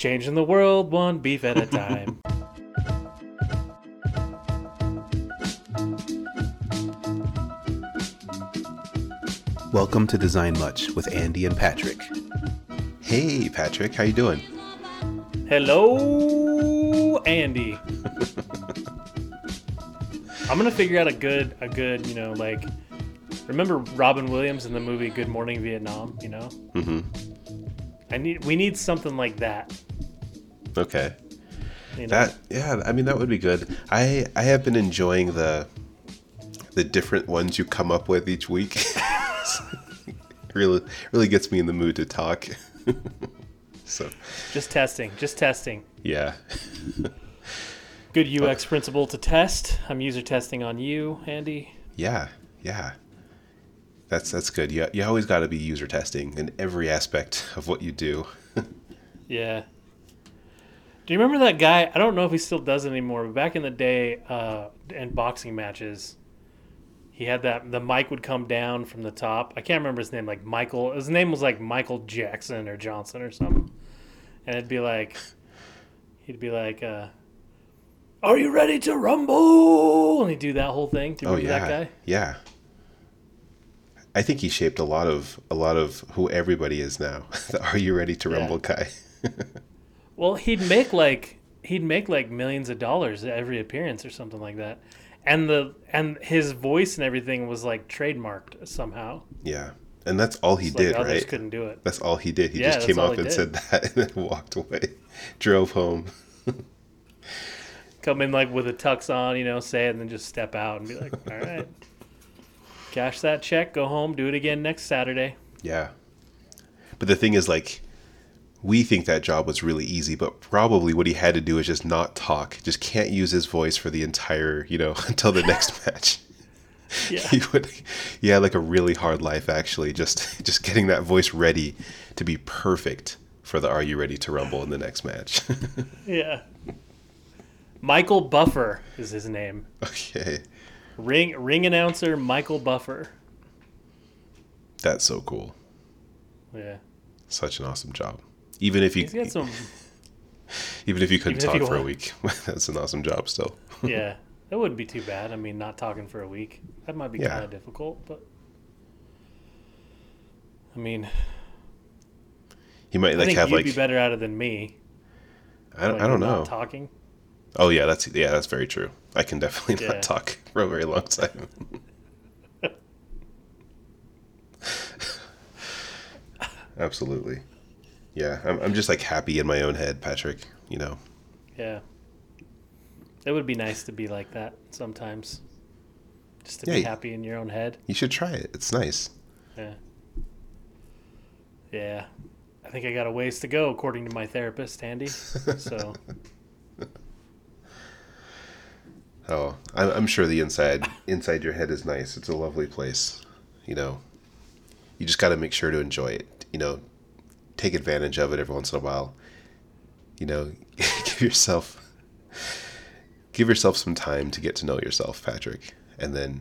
Changing the world one beef at a time. Welcome to Design Much with Andy and Patrick. Hey, Patrick, how you doing? Hello, Andy. I'm gonna figure out a good, a good, you know, like, remember Robin Williams in the movie Good Morning Vietnam? You know, Mm-hmm. I need, we need something like that. Okay. You know? That yeah, I mean that would be good. I I have been enjoying the the different ones you come up with each week. really really gets me in the mood to talk. so just testing, just testing. yeah. Good UX principle to test. I'm user testing on you, Andy. Yeah, yeah. That's that's good. You you always got to be user testing in every aspect of what you do. Yeah. Do you remember that guy? I don't know if he still does it anymore, but back in the day, uh, in boxing matches, he had that the mic would come down from the top. I can't remember his name, like Michael. His name was like Michael Jackson or Johnson or something, and it'd be like, he'd be like, uh, "Are you ready to rumble?" And he'd do that whole thing. Do you Oh remember yeah, that guy? yeah. I think he shaped a lot of a lot of who everybody is now. The Are you ready to Yeah. rumble guy? Well, he'd make like he'd make like millions of dollars every appearance or something like that. And the and his voice and everything was like trademarked somehow. yeah, and that's all he It's did, others right? couldn't do it. That's all he did. He Yeah, just came up and did. said that and then walked away, drove home. Come in like with a tux on, you know, say it and then just step out and be like, "All right. Cash that check, go home, do it again next Saturday." Yeah. But the thing is, like, we think that job was really easy, but probably what he had to do is just not talk. Just can't use his voice for the entire, you know, until the next match. Yeah. He would, he had like a really hard life actually. Just, just getting that voice ready to be perfect for the Are You Ready to Rumble in the next match. yeah. Michael Buffer is his name. okay, Ring ring announcer Michael Buffer. that's so cool. Yeah. Such an awesome job. Even if you, He's got some even if you couldn't talk you for a week, that's an awesome job still. yeah, that wouldn't be too bad. I mean, not talking for a week that might be Yeah. kind of difficult, but I mean, He might like I like think have you'd like be better at it than me. I don't, like, I don't know. Talking. Oh yeah, that's yeah, that's very true. I can definitely Yeah. not talk for a very long time. Absolutely. Yeah, I'm, I'm just like happy in my own head, Patrick. You know. Yeah, it would be nice to be like that sometimes. Just to Yeah, be happy in your own head. You should try it. It's nice. Yeah. Yeah. I think I got a ways to go, according to my therapist, Andy. So Oh, I'm, I'm sure the inside inside your head is nice. It's a lovely place. You know, you just got to make sure to enjoy it. You know, take advantage of it every once in a while. You know, give yourself give yourself some time to get to know yourself, Patrick, and then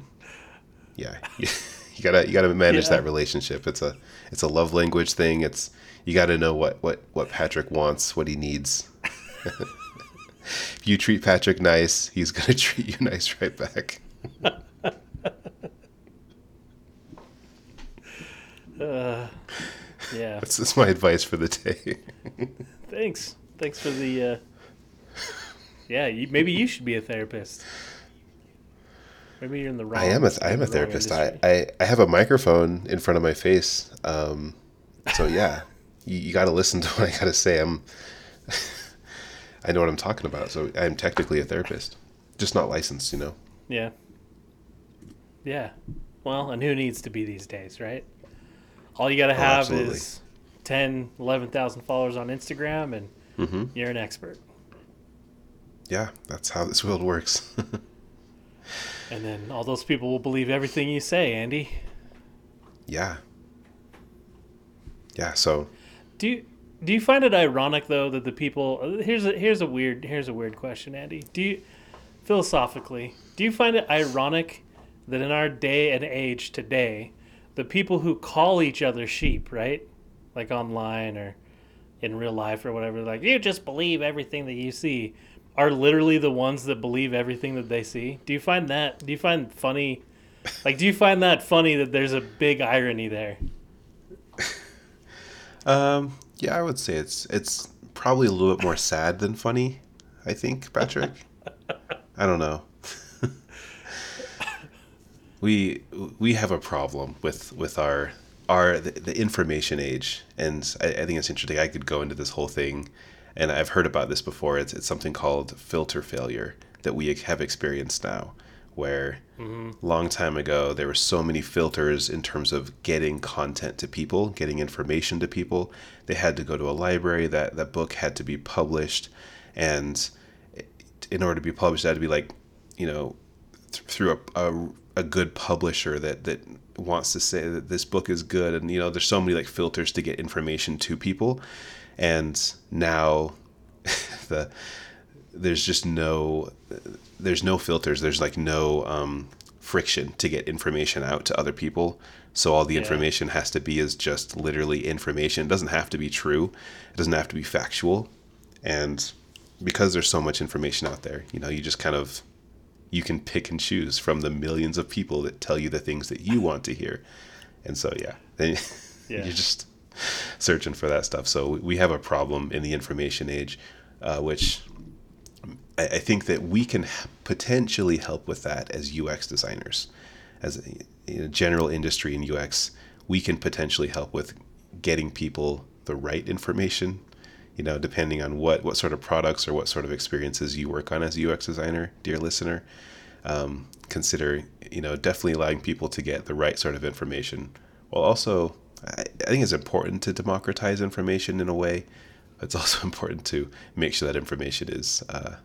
yeah, you, you gotta you gotta manage Yeah. that relationship. It's a it's a love language thing. It's you got to know what what what Patrick wants, what he needs. if you treat Patrick nice, he's gonna treat you nice right back. uh, yeah. That's, that's my advice for the day. Thanks. Thanks for the. Uh... Yeah, you, maybe you should be a therapist. Maybe you're in the wrong. I am a I am a therapist. I. I, I have a microphone in front of my face. Um, so yeah, you, you got to listen to what I got to say. I'm I know what I'm talking about. So I'm technically a therapist, just not licensed. You know. Yeah. Yeah. Well, and who needs to be these days, right? All you got to have Oh, is 10, 11,000 followers on Instagram and hmm you're an expert. Yeah, that's how this world works. And then all those people will believe everything you say, Andy. yeah. Yeah. So Do you do you find it ironic though that the people here's a here's a weird here's a weird question, Andy. Do you philosophically do you find it ironic that in our day and age today, the people who call each other sheep, right, like online or in real life or whatever, like you just believe everything that you see, are literally the ones that believe everything that they see. Do you find that? Do you find funny? Like, do you find that funny that there's a big irony there? Um, yeah, I would say it's it's probably a little bit more sad than funny. I think, Patrick. I don't know. We we have a problem with with our our the, the information age, and I, I, think it's interesting. I could go into this whole thing, and I've heard about this before. It's it's something called filter failure that we have experienced now, where mm-hmm. long time ago there were so many filters in terms of getting content to people, getting information to people. They had to go to a library. That that book had to be published, and in order to be published, it had to be like, you know, th- through a, a a good publisher that that wants to say that this book is good. And you know there's so many like filters to get information to people. And now the there's just no there's no filters. There's like no um, friction to get information out to other people. So all the yeah. information has to be is just literally information. It doesn't have to be true. It doesn't have to be factual. And because there's so much information out there you know you just kind of you can pick and choose from the millions of people that tell you the things that you want to hear. And so, yeah, then yeah. you're just searching for that stuff. So we have a problem in the information age, uh, which I, I, think that we can potentially help with that as UX designers, as a, a general industry in UX. We can potentially help with getting people the right information you know, depending on what what sort of products or what sort of experiences you work on as a UX designer, dear listener, um, consider you know definitely allowing people to get the right sort of information. While also, I, I think it's important to democratize information in a way. It's also important to make sure that information is, uh,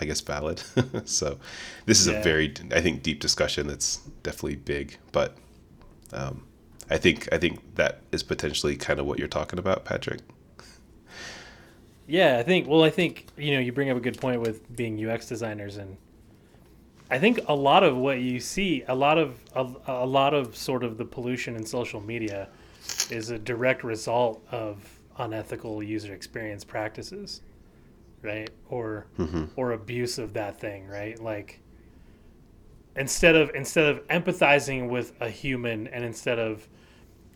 I guess, valid. so, this is yeah. a very, I think, deep discussion that's definitely big, but. Um, I think I think that is potentially kind of what you're talking about, Patrick. Yeah, I think. Well, I think you know you bring up a good point with being UX designers, and I think a lot of what you see, a lot of a, a lot of sort of the pollution in social media, is a direct result of unethical user experience practices, right? Or mm-hmm. or abuse of that thing, right? Like instead of instead of empathizing with a human and instead of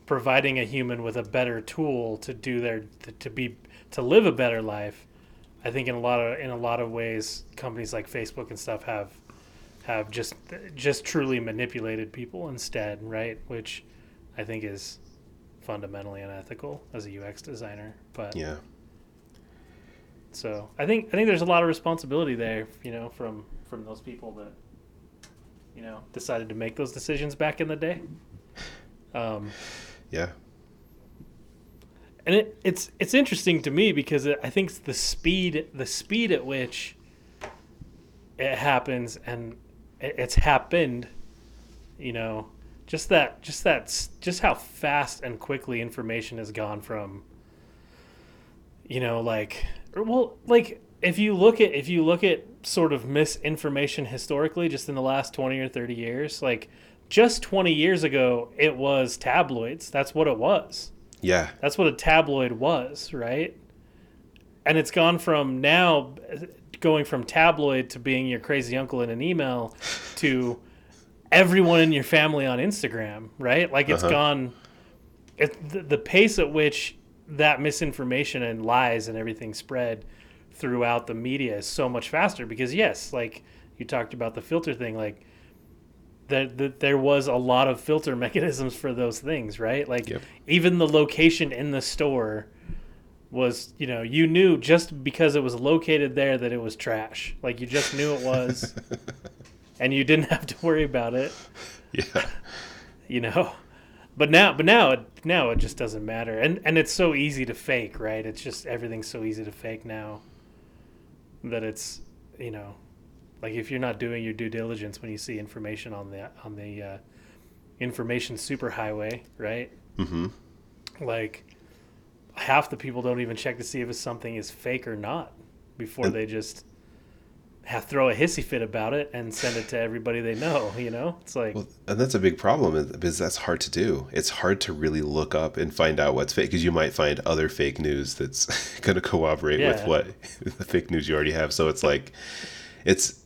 providing a human with a better tool to do their to be to live a better life, I think in a lot of in a lot of ways, companies like Facebook and stuff have have just just truly manipulated people instead, right? Which I think is fundamentally unethical as a UX designer. But yeah. So I think I think there's a lot of responsibility there, you know, from from those people that you know decided to make those decisions back in the day. Um, yeah, and it, it's it's interesting to me because it, I think the speed the speed at which it happens and it, it's happened, you know, just that just that just how fast and quickly information has gone from you know like well like if you look at if you look at sort of misinformation historically just in the last 20 or 30 years like just 20 years ago it was tabloids. That's what it was yeah. That's what a tabloid was, right? And it's gone from now going from tabloid to being your crazy uncle in an email to everyone in your family on Instagram, right? Like it's uh-huh. gone it, the, the pace at which that misinformation and lies and everything spread throughout the media is so much faster because yes, like you talked about the filter thing like that, that there was a lot of filter mechanisms for those things, right? Like yep. even the location in the store was, you know, you knew just because it was located there that it was trash. Like you just knew it was, and you didn't have to worry about it. Yeah. you know, but now, but now, it, now it just doesn't matter, and and it's so easy to fake, right? It's just everything's so easy to fake now that it's, you know, like if you're not doing your due diligence when you see information on the on the uh, information superhighway, right? Mm-hmm. Like half the people don't even check to see if something is fake or not before and, they just have throw a hissy fit about it and send it to everybody they know. You know, it's like Well, and that's a big problem because that's hard to do. It's hard to really look up and find out what's fake because you might find other fake news that's going to corroborate with what the fake news you already have. So it's like, it's,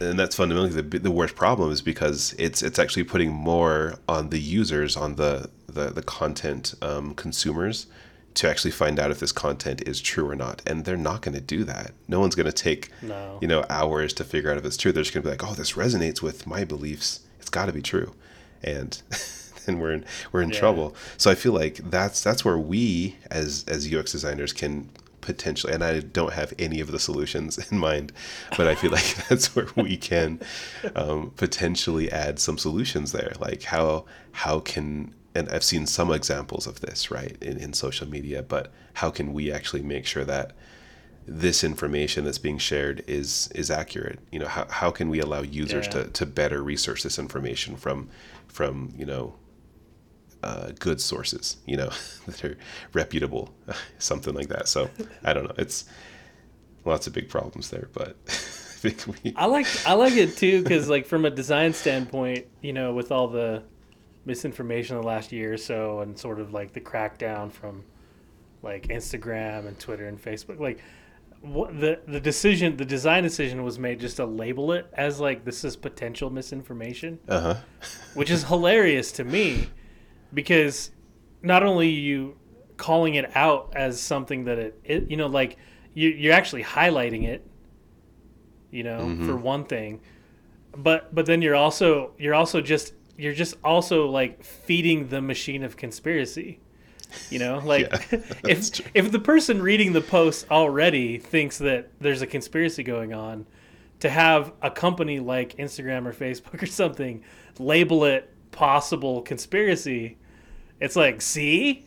and that's fundamentally the, the worst problem is because it's it's actually putting more on the users, on the the, the content um, consumers to actually find out if this content is true or not. And they're not going to do that. No one's going to take No. you know hours to figure out if it's true. They're just going to be like, oh, this resonates with my beliefs. It's got to be true, and then we're in we're in Yeah. trouble. So I feel like that's that's where we as as UX designers can potentially, and I don't have any of the solutions in mind, but I feel like that's where we can um, potentially add some solutions there. Like how how can and I've seen some examples of this right in, in social media, but how can we actually make sure that this information that's being shared is is accurate you know how, how can we allow users Yeah. to, to better research this information from from you know uh, good sources you know that are reputable something like that. So i don't know. It's lots of big problems there but i think we I like I like it too because like from a design standpoint, you know, with all the misinformation the last year or so, and sort of like the crackdown from like Instagram and Twitter and Facebook, like what the the decision, the design decision was made just to label it as like this is potential misinformation, uh-huh. which is hilarious to me because not only are you calling it out as something that it, it you know like you, you're actually highlighting it you know mm-hmm. for one thing but but then you're also you're also just you're just also like feeding the machine of conspiracy you know like Yeah, if true. if the person reading the post already thinks that there's a conspiracy going on to have a company like Instagram or Facebook or something label it possible conspiracy it's like see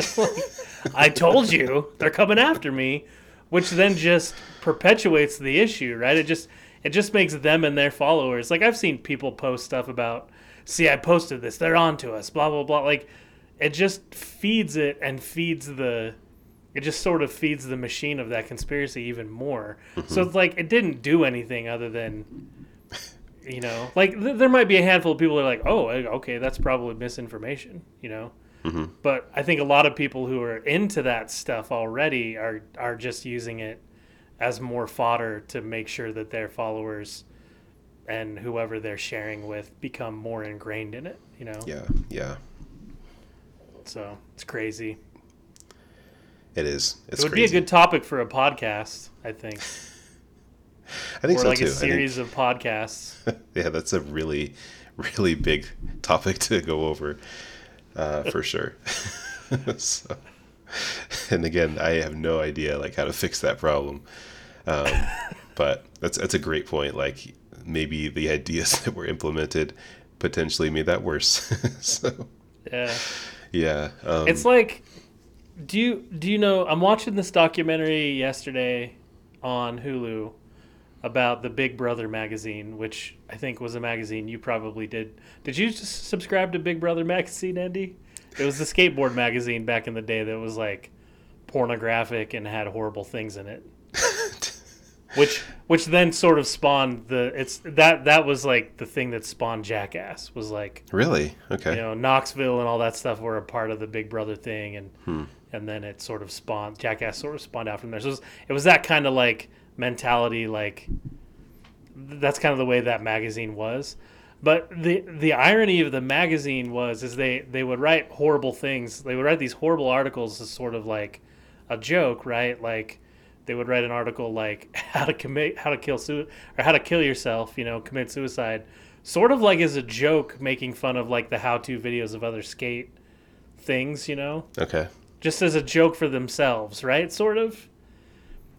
I told you they're coming after me, which then just perpetuates the issue, right? It just it just makes them and their followers. Like I've seen people post stuff about, see, I posted this, they're on to us, blah blah blah. Like it just feeds it and feeds the it just sort of feeds the machine of that conspiracy even more. So mm-hmm. it's like it didn't do anything other than you know, like th- there might be a handful of people that are like, "Oh, eh, okay, that's probably misinformation," you know. Mm-hmm. But I think a lot of people who are into that stuff already are are just using it as more fodder to make sure that their followers and whoever they're sharing with become more ingrained in it, you know. yeah yeah So, it's crazy. it is it's it would crazy be a good topic for a podcast, I think. i think or so like too a I think- series of podcasts. yeah, that's a really, really big topic to go over, uh, for sure. so, and again, I have no idea like how to fix that problem. Um, but that's that's a great point. Like maybe the ideas that were implemented potentially made that worse. so Yeah. yeah, um, It's like, do you do you know? I'm watching this documentary yesterday on Hulu about the Big Brother magazine, which I think was a magazine you probably did. Did you just subscribe to Big Brother magazine, Andy? It was the skateboard magazine back in the day that was like pornographic and had horrible things in it. Which which then sort of spawned the it's that that was like the thing that spawned Jackass was like really okay. you know Knoxville and all that stuff were a part of the Big Brother thing, and Hmm. and then it sort of spawned Jackass sort of spawned out from there. So it was, it was that kind of like mentality, like that's kind of the way that magazine was. But the the irony of the magazine was is they they would write horrible things. They would write these horrible articles as sort of like a joke, right? Like they would write an article like how to commit how to kill sui- or how to kill yourself, you know, commit suicide. Sort of like as a joke making fun of like the how-to videos of other skate things, you know? Okay. just as a joke for themselves, right? Sort of.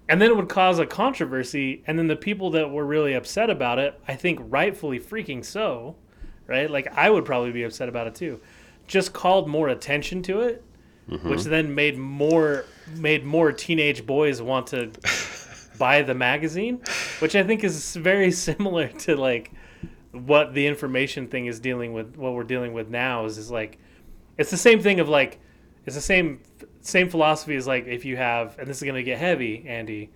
And then it would cause a controversy, and then the people that were really upset about it, I think rightfully freaking so, right? Like I would probably be upset about it too. Just called more attention to it, mm-hmm. which then made more made more teenage boys want to buy the magazine, which I think is very similar to like what the information thing is dealing with. What we're dealing with now is is like it's the same thing of like it's the same same philosophy as like if you have and this is going to get heavy andy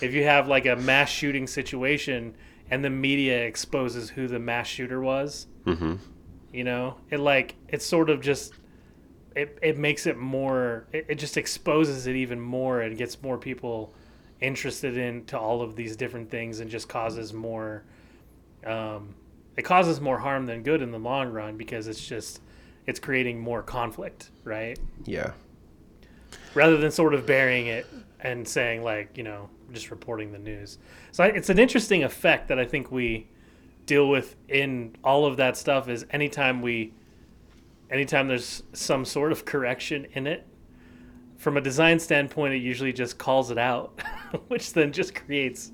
if you have like a mass shooting situation and the media exposes who the mass shooter was, hmm you know, it like it's sort of just it, it makes it more it, it just exposes it even more and gets more people interested into all of these different things and just causes more um, it causes more harm than good in the long run because it's just it's creating more conflict right Yeah. Rather than sort of burying it and saying like you know just reporting the news so I, it's an interesting effect that i think we deal with in all of that stuff is anytime we anytime there's some sort of correction in it from a design standpoint it usually just calls it out which then just creates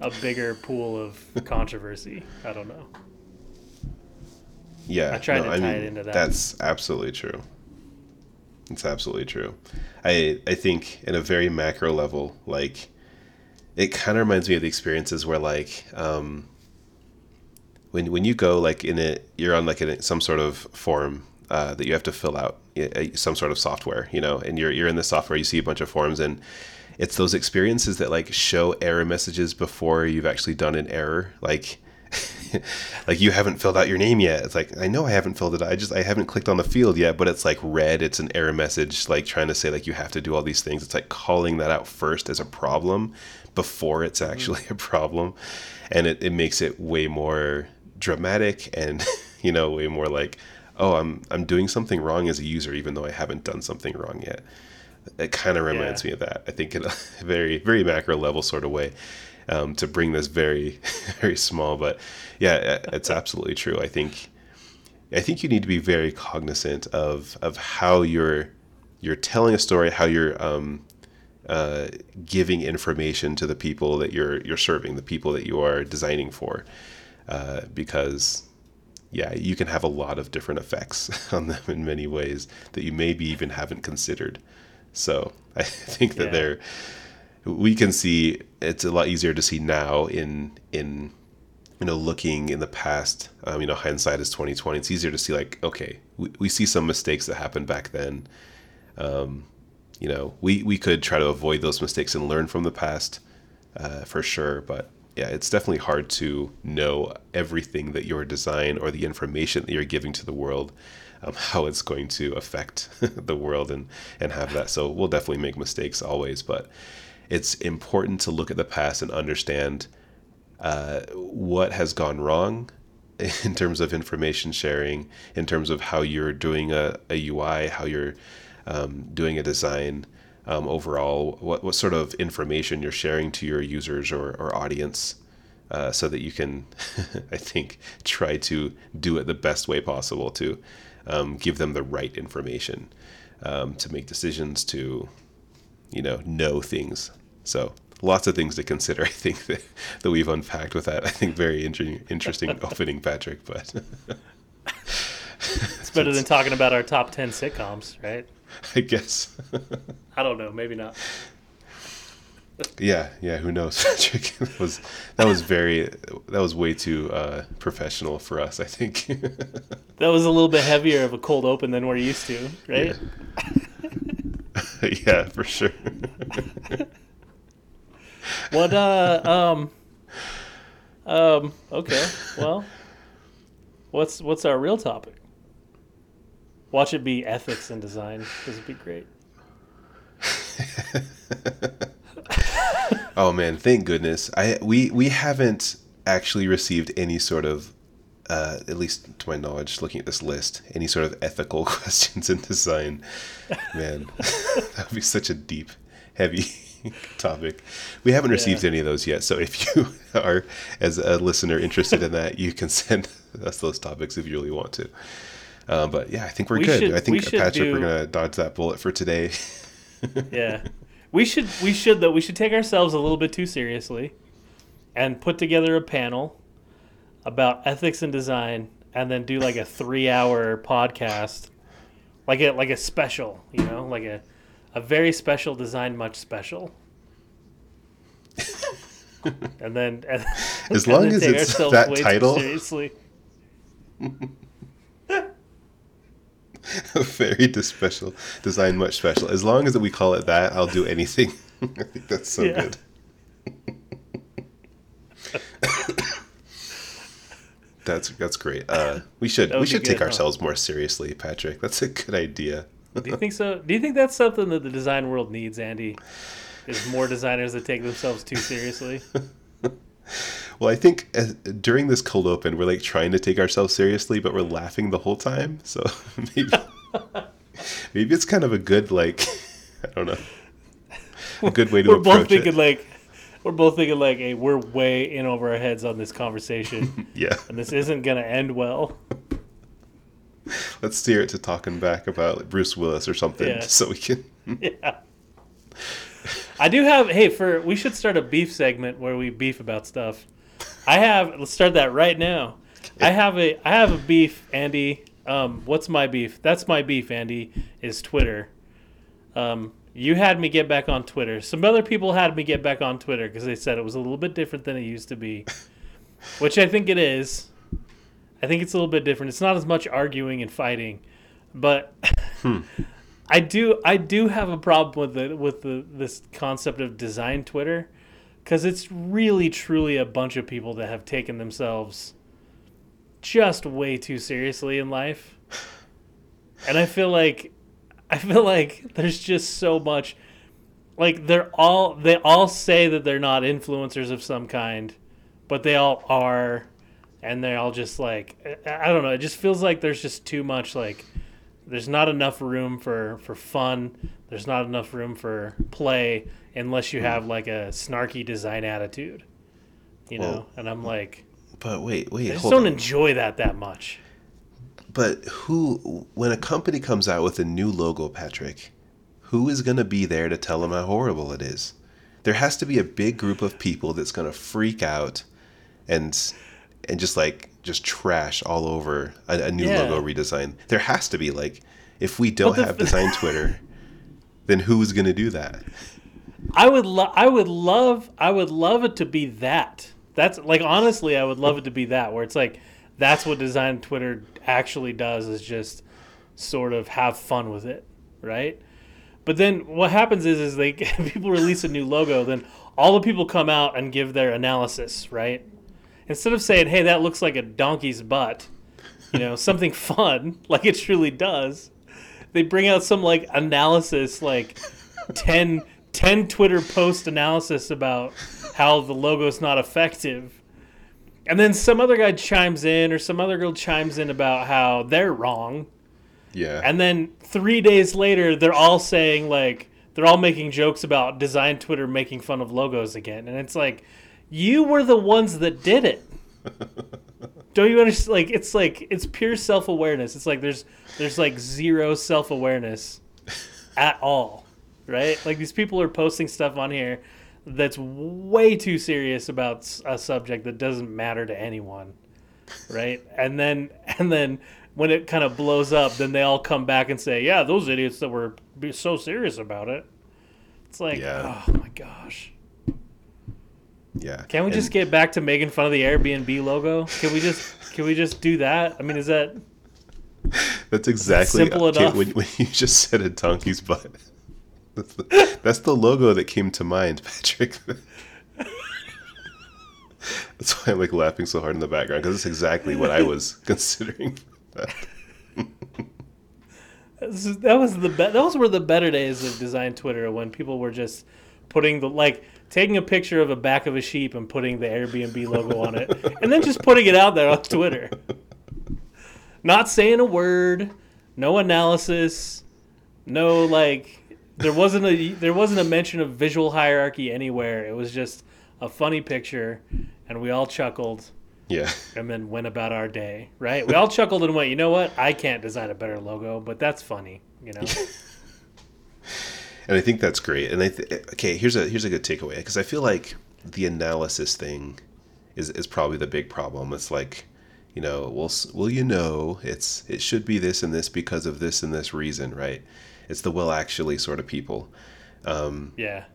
a bigger pool of controversy i don't know Yeah. I tried to tie it into that. That's absolutely true. It's absolutely true. I I think in a very macro level, like it kind of reminds me of the experiences where like um when when you go like in it you're on like in some sort of form uh, that you have to fill out uh, some sort of software you know and you're you're in the software you see a bunch of forms and it's those experiences that like show error messages before you've actually done an error like like you haven't filled out your name yet. It's like i know i haven't filled it. Out i just i haven't clicked on the field yet but it's like red. It's an error message like trying to say like you have to do all these things. It's like calling that out first as a problem before it's mm-hmm. actually a problem. And it, it makes it way more dramatic and you know way more like oh i'm i'm doing something wrong as a user even though i haven't done something wrong yet. It kind of reminds Yeah. me of that i think in a very very macro level sort of way um, to bring this very very small but yeah it's absolutely true i think i think you need to be very cognizant of of how you're you're telling a story how you're um, uh, giving information to the people that you're you're serving the people that you are designing for uh, because yeah you can have a lot of different effects on them in many ways that you maybe even haven't considered so i think that Yeah. they're we can see it's a lot easier to see now in in you know looking in the past um, you know hindsight is 2020 it's easier to see like okay we, we see some mistakes that happened back then. Um, you know we we could try to avoid those mistakes and learn from the past uh, for sure but yeah it's definitely hard to know everything that your design or the information that you're giving to the world um, how it's going to affect the world and and have that. So we'll definitely make mistakes always but it's important to look at the past and understand uh, what has gone wrong in terms of information sharing, in terms of how you're doing a, a UI, how you're um, doing a design um, overall, what, what sort of information you're sharing to your users or, or audience. Uh, so that you can, I think, try to do it the best way possible to um, give them the right information um, to make decisions, to you know know things so lots of things to consider i think that, that we've unpacked with that. I think very inter- interesting opening patrick but it's better than talking about our top 10 sitcoms right? I guess. I don't know maybe not. Yeah yeah who knows patrick? That was that was very that was way too uh, professional for us i think. That was a little bit heavier of a cold open than we're used to, right? yeah for sure What uh um um okay. Well, what's what's our real topic? Watch it be ethics and design. This would be great. oh man thank goodness i we we haven't actually received any sort of uh, at least to my knowledge looking at this list any sort of ethical questions in design man that would be such a deep heavy topic. We haven't received Yeah. any of those yet so if you are as a listener interested in that you can send us those topics if you really want to. Uh, but yeah i think we're We good. should- i think should patrick do- we're gonna dodge that bullet for today. Yeah. We should we should though we should take ourselves a little bit too seriously and put together a panel about ethics and design and then do like a 3-hour podcast. Like a like a special, you know, like a a very special design, much special. and then and, as long as it's that title, seriously. very special design, much special. As long as we call it that, I'll do anything. I think that's so yeah. good. that's that's great. Uh, we should we should take ourselves more seriously, Patrick. That's a good idea. Do you think so? Do you think that's something that the design world needs, Andy? Is more designers that take themselves too seriously? Well, I think uh, during this cold open, we're like trying to take ourselves seriously, but we're laughing the whole time. So maybe maybe it's kind of a good like I don't know a good way to we're both thinking it. like we're both thinking like, hey, we're way in over our heads on this conversation, Yeah, and this isn't gonna end well. let's steer it to talking back about like, Bruce Willis or something, Yeah. so we can. yeah. I do have. Hey, for we should start a beef segment where we beef about stuff. I have. Let's start that right now. I have a. I have a beef, Andy. Um, what's my beef? That's my beef, Andy. Is Twitter. Um, you had me get back on Twitter. Some other people had me get back on Twitter because they said it was a little bit different than it used to be, which I think it is. I think it's a little bit different. It's not as much arguing and fighting, but hmm. I do I do have a problem with the with the this concept of design Twitter because it's really truly a bunch of people that have taken themselves just way too seriously in life, and I feel like I feel like there's just so much like they're all they all say that they're not influencers of some kind, but they all are, and they're all just like I I don't know. It just feels like there's just too much like there's not enough room for for fun. There's not enough room for play unless you have like a snarky design attitude, you know. And I'm like, But wait, wait, I just don't on. enjoy that that much. But who, when a company comes out with a new logo, Patrick, who is going to be there to tell them how horrible it is? There has to be a big group of people that's going to freak out and and just like just trash all over a, a new Yeah. logo redesign. There has to be like, if we don't have design Twitter, then who's going to do that? I would lo- I would love I would love it to be that. That's like honestly I would love it to be that where it's like that's what design Twitter actually does is just sort of have fun with it, right? But then what happens is is they people release a new logo then all the people come out and give their analysis, right? Instead of saying, "Hey, that looks like a donkey's butt." You know, something fun like it truly does. They bring out some like analysis like 10, 10 Twitter post analysis about how the logo's not effective. And then some other guy chimes in or some other girl chimes in about how they're wrong. Yeah. And then three days later, they're all saying, like, they're all making jokes about design Twitter making fun of logos again. And it's like, you were the ones that did it. Don't you understand? Like, it's like, it's pure self awareness. It's like there's, there's like zero self awareness at all, right? Like, these people are posting stuff on here that's way too serious about a subject that doesn't matter to anyone right? And then and then when it kind of blows up, then they all come back and say, "Yeah, those idiots that were so serious about it." It's like, Yeah. oh my gosh. Yeah. Can't we And- just get back to making fun of the Airbnb logo? Can we just can we just do that? I mean, is that That's exactly simple okay, enough. When, when you just said a donkey's butt. That's the, that's the logo that came to mind, Patrick. That's why I'm like laughing so hard in the background because it's exactly what I was considering. is- that was the be- those were the better days of design Twitter when people were just putting the like taking a picture of a back of a sheep and putting the Airbnb logo on it and then just putting it out there on Twitter. Not saying a word, no analysis, no like there wasn't a there wasn't a mention of visual hierarchy anywhere. It was just a funny picture and we all chuckled Yeah. and then went about our day, right? We all chuckled and went, "You know what? I can't design a better logo, but that's funny." You know? and I think that's great. And I th- okay, here's a here's a good takeaway because I feel like the analysis thing is is probably the big problem. It's like, you know, well, well, you know, it's it should be this and this because of this and this reason, right? It's the well, actually, sort of people. Um, yeah.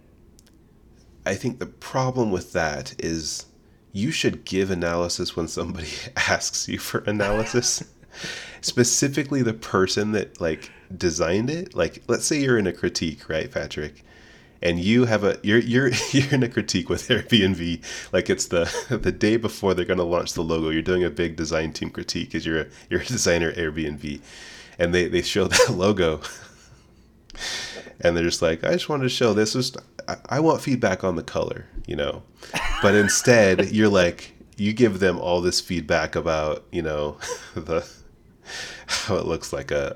I think the problem with that is you should give analysis when somebody asks you for analysis. Specifically the person that like designed it. Like let's say you're in a critique, right, Patrick? and you have a you're you're you're in a critique with Airbnb like it's the the day before they're going to launch the logo. You're doing a big design team critique because you're a you're a designer Airbnb, and they they show that logo, and they're just like, I just wanted to show this was I, I want feedback on the color, you know, but instead you're like you give them all this feedback about you know the how it looks like a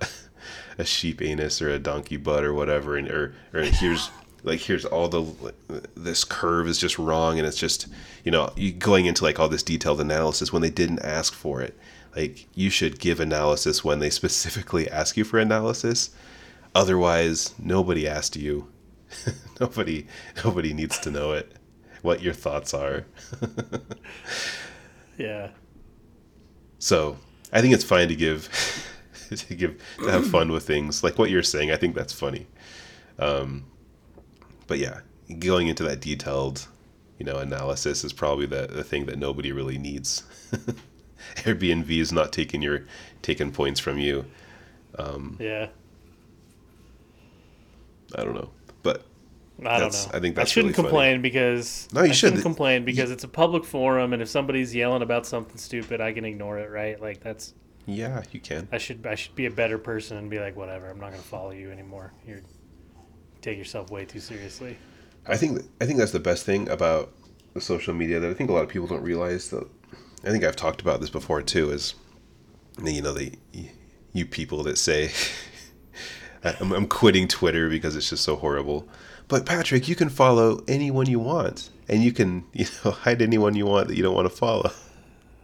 a sheep anus or a donkey butt or whatever, and or or here's like here's all the this curve is just wrong, and it's just you know going into like all this detailed analysis when they didn't ask for it. Like you should give analysis when they specifically ask you for analysis. Otherwise, nobody asked you. nobody nobody needs to know it. What your thoughts are. yeah. So I think it's fine to give to give to have fun with things like what you're saying. I think that's funny. Um, but yeah, going into that detailed, you know, analysis is probably the the thing that nobody really needs. Airbnb is not taking your taking points from you. Um, yeah. I don't know, but I don't know. I think that's I shouldn't really complain funny. because No, you I shouldn't. complain because it's a public forum, and if somebody's yelling about something stupid, I can ignore it, right? Like that's Yeah, you can. I should I should be a better person and be like, whatever, I'm not gonna follow you anymore. You're take yourself way too seriously. I think I think that's the best thing about the social media that I think a lot of people don't realize that. I think I've talked about this before too. Is you know the you people that say I'm, I'm quitting Twitter because it's just so horrible. But Patrick, you can follow anyone you want, and you can you know hide anyone you want that you don't want to follow.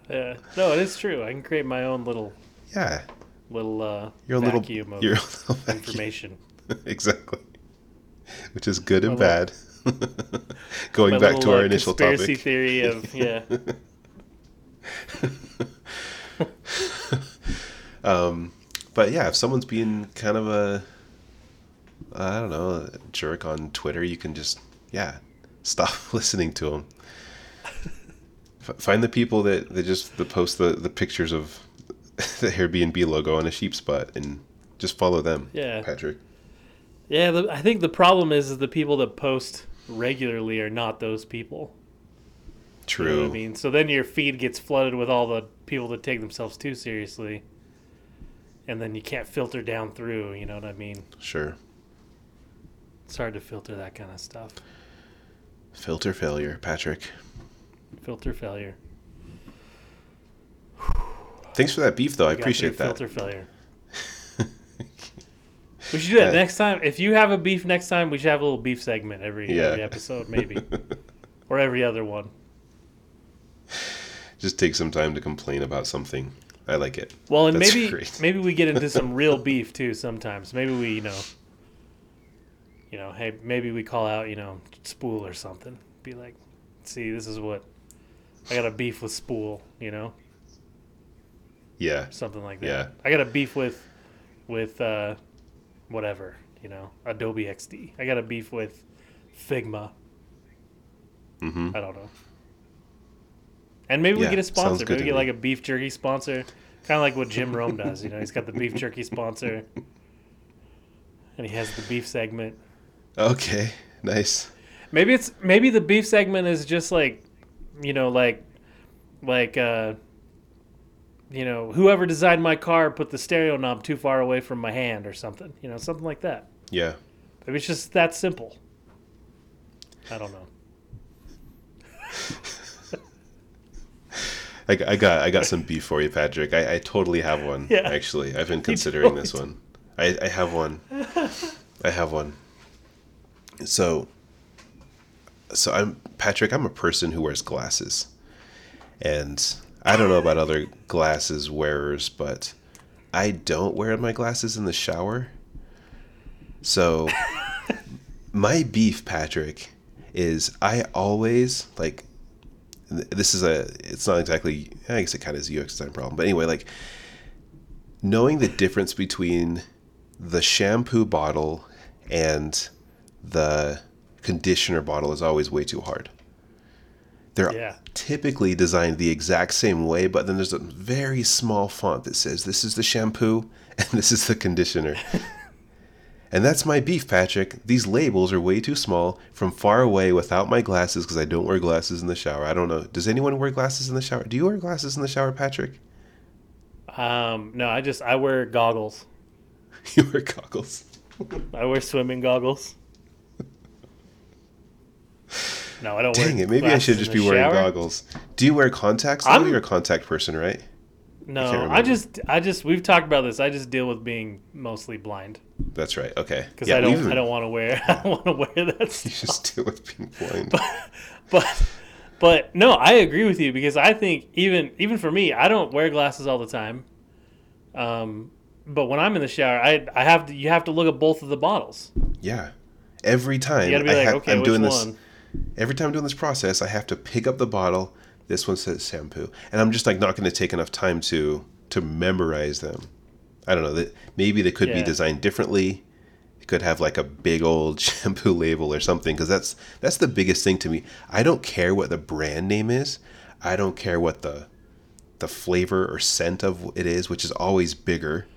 Yeah, no, it is true. I can create my own little Yeah, little uh, your vacuum little of your little information. exactly, which is good and bad. Going My back little, to our uh, initial conspiracy topic. theory of yeah. Um, but yeah, if someone's being kind of a, I don't know, a jerk on Twitter, you can just, yeah, stop listening to them. F- find the people that, that just that post the, the pictures of the Airbnb logo on a sheep's butt and just follow them. Yeah. Patrick. Yeah, the, I think the problem is, is the people that post regularly are not those people. You True. know what I mean? So then your feed gets flooded with all the people that take themselves too seriously. And then you can't filter down through, you know what I mean? Sure. It's hard to filter that kind of stuff. Filter failure, Patrick. Filter failure. Thanks for that beef, though. I appreciate that. Filter failure. we should do that next time. If you have a beef next time, we should have a little beef segment every, Yeah. every episode, maybe. or every other one. Just take some time to complain about something. I like it. Well, and That's maybe great. maybe we get into some real beef too sometimes. Maybe we, you know, you know, hey, maybe we call out, you know, Spool or something. Be like, see, this is what I got a beef with Spool, you know, Yeah. something like that. Yeah. I got a beef with with uh, whatever, you know, Adobe XD. I got a beef with Figma. Mm-hmm. I don't know. And maybe we get a sponsor. Maybe we get me. like a beef jerky sponsor, kind of like what Jim Rome does. You know, he's got the beef jerky sponsor, and he has the beef segment. Okay. Nice. Maybe it's maybe the beef segment is just like, you know, like, like, uh, you know, whoever designed my car put the stereo knob too far away from my hand or something. You know, something like that. Yeah. Maybe it's just that simple. I don't know. I, I got I got some beef for you, Patrick. I, I totally have one. Yeah. Actually, I've been considering this one. I, I have one. I have one. So, so I'm Patrick. I'm a person who wears glasses, and I don't know about other glasses wearers, but I don't wear my glasses in the shower. So, my beef, Patrick, is I always like this is a it's not exactly i guess it kind of is a ux design problem but anyway like knowing the difference between the shampoo bottle and the conditioner bottle is always way too hard they're Yeah. typically designed the exact same way but then there's a very small font that says this is the shampoo and this is the conditioner And that's my beef, Patrick. These labels are way too small. From far away, without my glasses, because I don't wear glasses in the shower. I don't know. Does anyone wear glasses in the shower? Do you wear glasses in the shower, Patrick? Um, no, I just I wear goggles. you wear goggles. I wear swimming goggles. No, I don't. Dang wear it! Maybe I should just be the wearing goggles. Do you wear contacts? I'm- You're a contact person, right? No, can't I just I just we've talked about this. I just deal with being mostly blind That's right. Okay. because Yeah, I don't we've- I don't want to wear I don't want to wear that Stuff. You just deal with being blind. but but no, I agree with you because I think even even for me, I don't wear glasses all the time. Um, but when I'm in the shower, I I have to you have to look at both of the bottles. Yeah. Every time You got to be I like, have, okay, I'm which doing one? this. Every time I'm doing this process, I have to pick up the bottle. This one says shampoo, and I'm just like not going to take enough time to to memorize them. I don't know that maybe they could be designed differently. It could have like a big old shampoo label or something because that's that's the biggest thing to me. I don't care what the brand name is. I don't care what the the flavor or scent of it is, which is always bigger.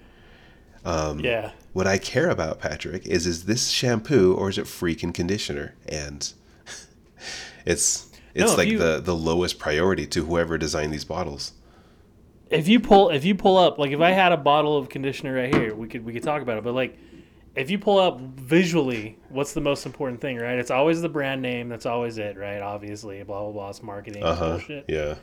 Um, Yeah, What I care about, Patrick, is is this shampoo or is it freaking conditioner? And it's it's No, like you- the the lowest priority to whoever designed these bottles. if you pull if you pull up like if I had a bottle of conditioner right here, we could we could talk about it. But like if you pull up visually, what's the most important thing, right? It's always the brand name. That's always it, right? Obviously, blah blah blah. It's marketing Uh huh. bullshit. Yeah.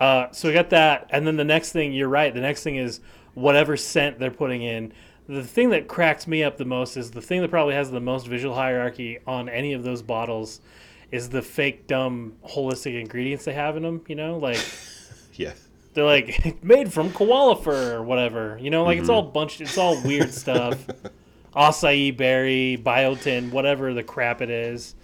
Uh, so we got that, and then the next thing, you're right. The next thing is whatever scent they're putting in. The thing that cracks me up the most is the thing that probably has the most visual hierarchy on any of those bottles is the fake dumb holistic ingredients they have in them. You know, like Yeah. they're like made from koala fur or whatever. You know, like it's Mm-hmm. all bunched. It's all weird stuff. Acai berry, biotin, whatever the crap it is.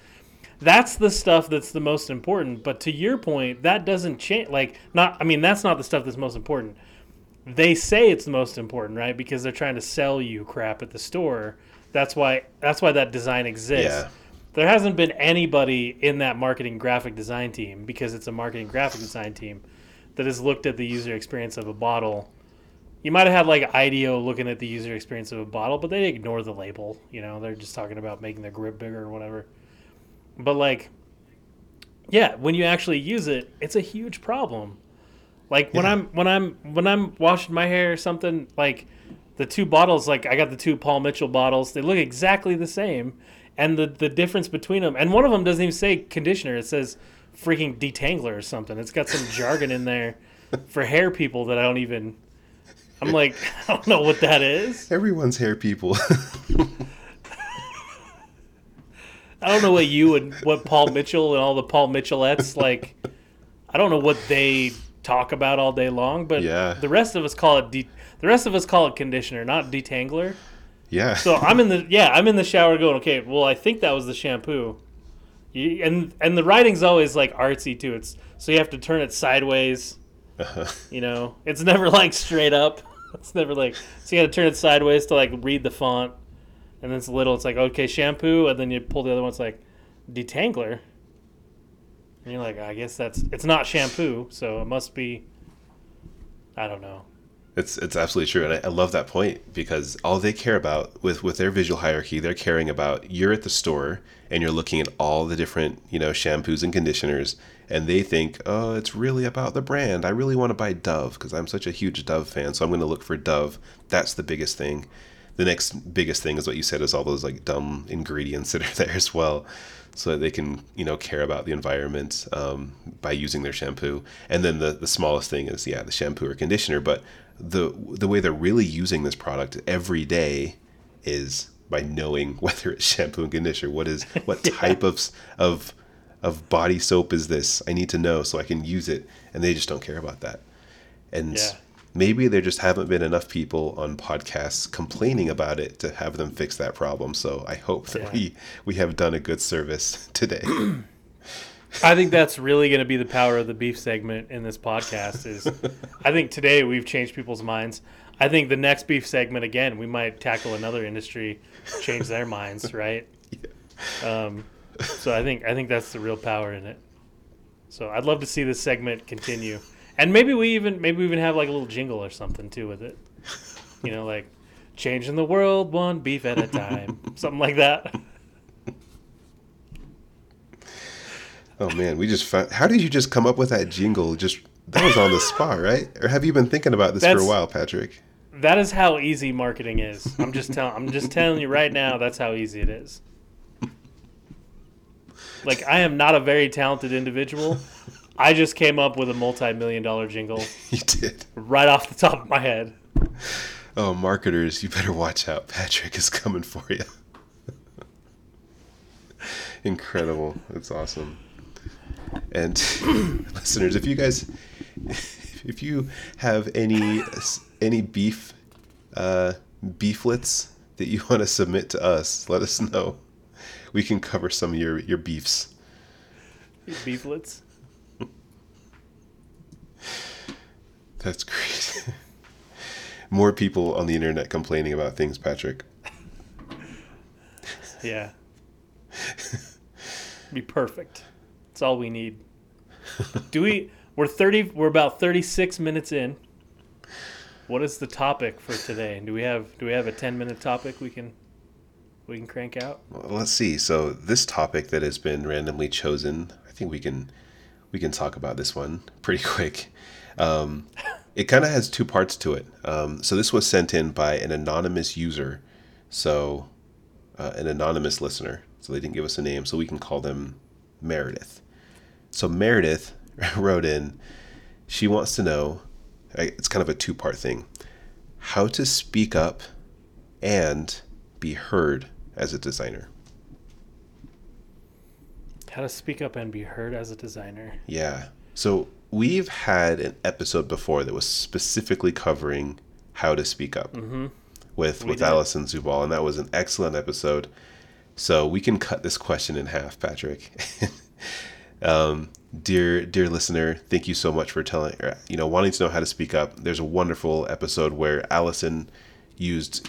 That's the stuff that's the most important. But to your point, that doesn't change. Like, not. I mean, that's not the stuff that's most important. They say it's the most important, right? Because they're trying to sell you crap at the store. That's why. That's why that design exists. Yeah. There hasn't been anybody in that marketing graphic design team because it's a marketing graphic design team that has looked at the user experience of a bottle. You might have had like IDEO looking at the user experience of a bottle, but they ignore the label. You know, they're just talking about making the grip bigger or whatever. But like, yeah, when you actually use it, it's a huge problem. Like when Yeah. I'm when I'm when I'm washing my hair or something, like the two bottles, like I got the two Paul Mitchell bottles, they look exactly the same, and the the difference between them, and one of them doesn't even say conditioner; it says freaking detangler or something. It's got some jargon in there for hair people that I don't even. I'm like, I don't know what that is. Everyone's hair people. I don't know what you and what Paul Mitchell and all the Paul Mitchellettes like. I don't know what they talk about all day long, but Yeah. the rest of us call it de- the rest of us call it conditioner, not detangler. Yeah. So I'm in the yeah, I'm in the shower going, okay, well I think that was the shampoo. You, and and the writing's always like artsy too. It's so you have to turn it sideways. Uh-huh. You know, it's never like straight up. It's never like so you got to turn it sideways to like read the font, and then it's little. It's like okay, shampoo, and then you pull the other one. It's like detangler, and you're like, I guess that's it's not shampoo, so it must be. I don't know. It's it's absolutely true, and I, I love that point because all they care about with with their visual hierarchy, they're caring about you're at the store and you're looking at all the different you know shampoos and conditioners, and they think, oh, it's really about the brand. I really want to buy Dove because I'm such a huge Dove fan, so I'm going to look for Dove. That's the biggest thing. The next biggest thing is what you said is all those like dumb ingredients that are there as well, so that they can you know care about the environment um, by using their shampoo. And then the the smallest thing is yeah the shampoo or conditioner, but the the way they're really using this product every day is by knowing whether it's shampoo and conditioner. What is what type of of of body soap is this? I need to know so I can use it, and they just don't care about that. And Yeah. maybe there just haven't been enough people on podcasts complaining about it to have them fix that problem. So I hope that Yeah. we we have done a good service today. I think that's really going to be the power of the beef segment in this podcast. Is I think today we've changed people's minds. I think the next beef segment again, we might tackle another industry, change their minds, right? Um, so I think I think that's the real power in it. So I'd love to see this segment continue, and maybe we even maybe we even have like a little jingle or something too with it. You know, like changing the world one beef at a time, something like that. Oh man, we just found. How did you just come up with that jingle? Just that was on the spot, right? Or have you been thinking about this for a while, Patrick? That is how easy marketing is. I'm just telling. I'm just telling you right now. That's how easy it is. Like I am not a very talented individual. I just came up with a multi-million dollar jingle You did. right off the top of my head. Oh, marketers, you better watch out. Patrick is coming for you. Incredible. That's awesome. And listeners, if you guys, if you have any any beef, uh, beeflets that you want to submit to us, let us know. We can cover some of your your beefs. Beeflets. That's great. More people on the internet complaining about things, Patrick. Yeah. Be perfect. That's all we need. Do we? We're thirty. We're about thirty-six minutes in. What is the topic for today? Do we have? Do we have a ten-minute topic we can? We can crank out. Well, let's see. So this topic that has been randomly chosen, I think we can we can talk about this one pretty quick. Um, it kind of has two parts to it. Um, so this was sent in by an anonymous user, so uh, an anonymous listener. So they didn't give us a name, so we can call them Meredith. So Meredith wrote in. She wants to know. It's kind of a two-part thing. How to speak up and be heard as a designer. How to speak up and be heard as a designer. Yeah. So we've had an episode before that was specifically covering how to speak up Mm-hmm. with We with did. Allison Zubal, and that was an excellent episode. So we can cut this question in half, Patrick. um, dear dear listener, thank you so much for telling or, you know wanting to know how to speak up. There's a wonderful episode where Allison used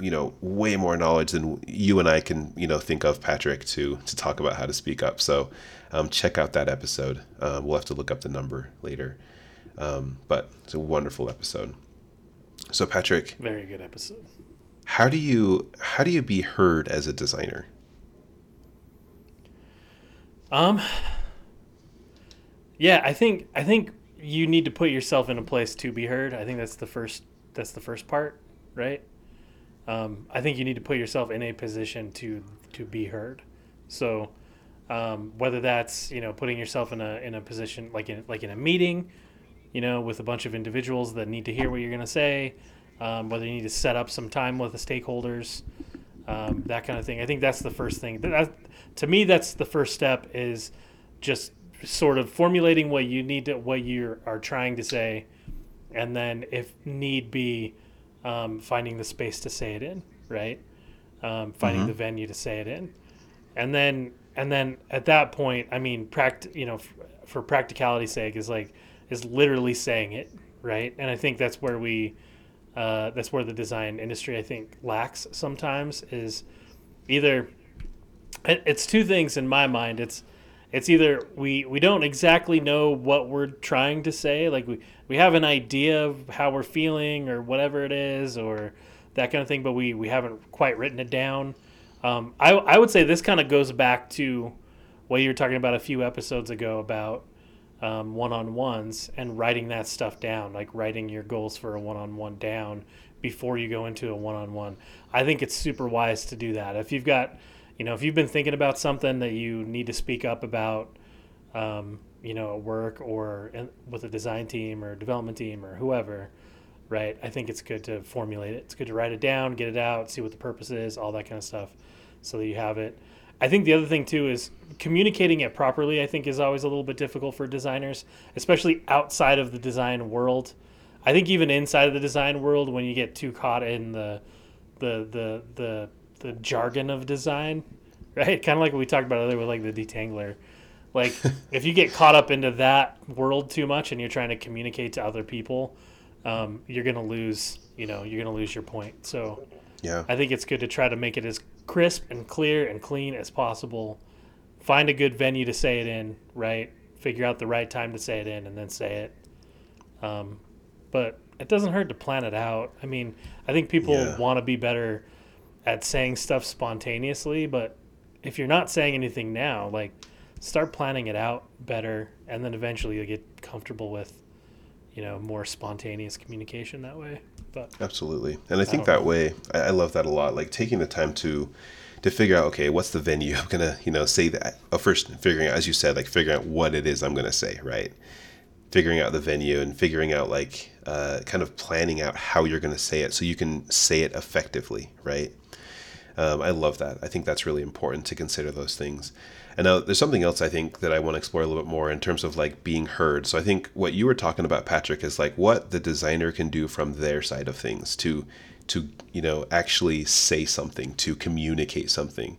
you know way more knowledge than you and I can you know think of Patrick to to talk about how to speak up. So um, check out that episode. Uh, we'll have to look up the number later, um, but it's a wonderful episode. So Patrick, Very good episode. how do you how do you be heard as a designer? Um. Yeah, I think I think you need to put yourself in a place to be heard. I think that's the first that's the first part, right? Um, I think you need to put yourself in a position to to be heard. So, um, whether that's you know putting yourself in a in a position like in like in a meeting, you know, with a bunch of individuals that need to hear what you're going to say, um, whether you need to set up some time with the stakeholders, um, that kind of thing. I think that's the first thing. That, to me, that's the first step is just sort of formulating what you need to, what you are trying to say, and then if need be, um, finding the space to say it in, right? Um, finding the venue to say it in, and then and then at that point, I mean, pract, you know, f- for practicality's sake, is like is literally saying it, right? And I think that's where we, uh, that's where the design industry I think lacks sometimes is either it- it's two things in my mind. It's it's either we we don't exactly know what we're trying to say, like we we have an idea of how we're feeling or whatever it is or that kind of thing, but we we haven't quite written it down. Um, I I would say this kind of goes back to what you were talking about a few episodes ago about um, one-on-ones and writing that stuff down, like writing your goals for a one-on-one down before you go into a one-on-one. I think it's super wise to do that. If you've got, you know, if you've been thinking about something that you need to speak up about, um, you know, at work or in, with a design team or development team or whoever, right? I think it's good to formulate it. It's good to write it down, get it out, see what the purpose is, all that kind of stuff, so that you have it. I think the other thing too is communicating it properly. I think is always a little bit difficult for designers, especially outside of the design world. I think even inside of the design world, when you get too caught in the the the the, the jargon of design, right? Kind of like what we talked about earlier with like the detangler. Like if you get caught up into that world too much and you're trying to communicate to other people, um, you're gonna lose. You know, you're gonna lose your point. So Yeah. I think it's good to try to make it as crisp and clear and clean as possible. Find a good venue to say it in, right? Figure out the right time to say it in, and then say it. Um, but it doesn't hurt to plan it out. I mean, I think people Yeah. want to be better at saying stuff spontaneously, but if you're not saying anything now, like start planning it out better, and then eventually you'll get comfortable with, you know, more spontaneous communication that way. But Absolutely, and I think don't that know. way, I, I love that a lot. Like taking the time to to figure out, okay, what's the venue I'm gonna, you know, say that. Oh, first figuring out, as you said, like figuring out what it is I'm gonna say, right? Figuring out the venue and figuring out like uh, kind of planning out how you're gonna say it so you can say it effectively, right? Um, I love that. I think that's really important to consider those things. And now there's something else I think that I want to explore a little bit more in terms of like being heard. So I think what you were talking about, Patrick, is like what the designer can do from their side of things to to you know actually say something, to communicate something.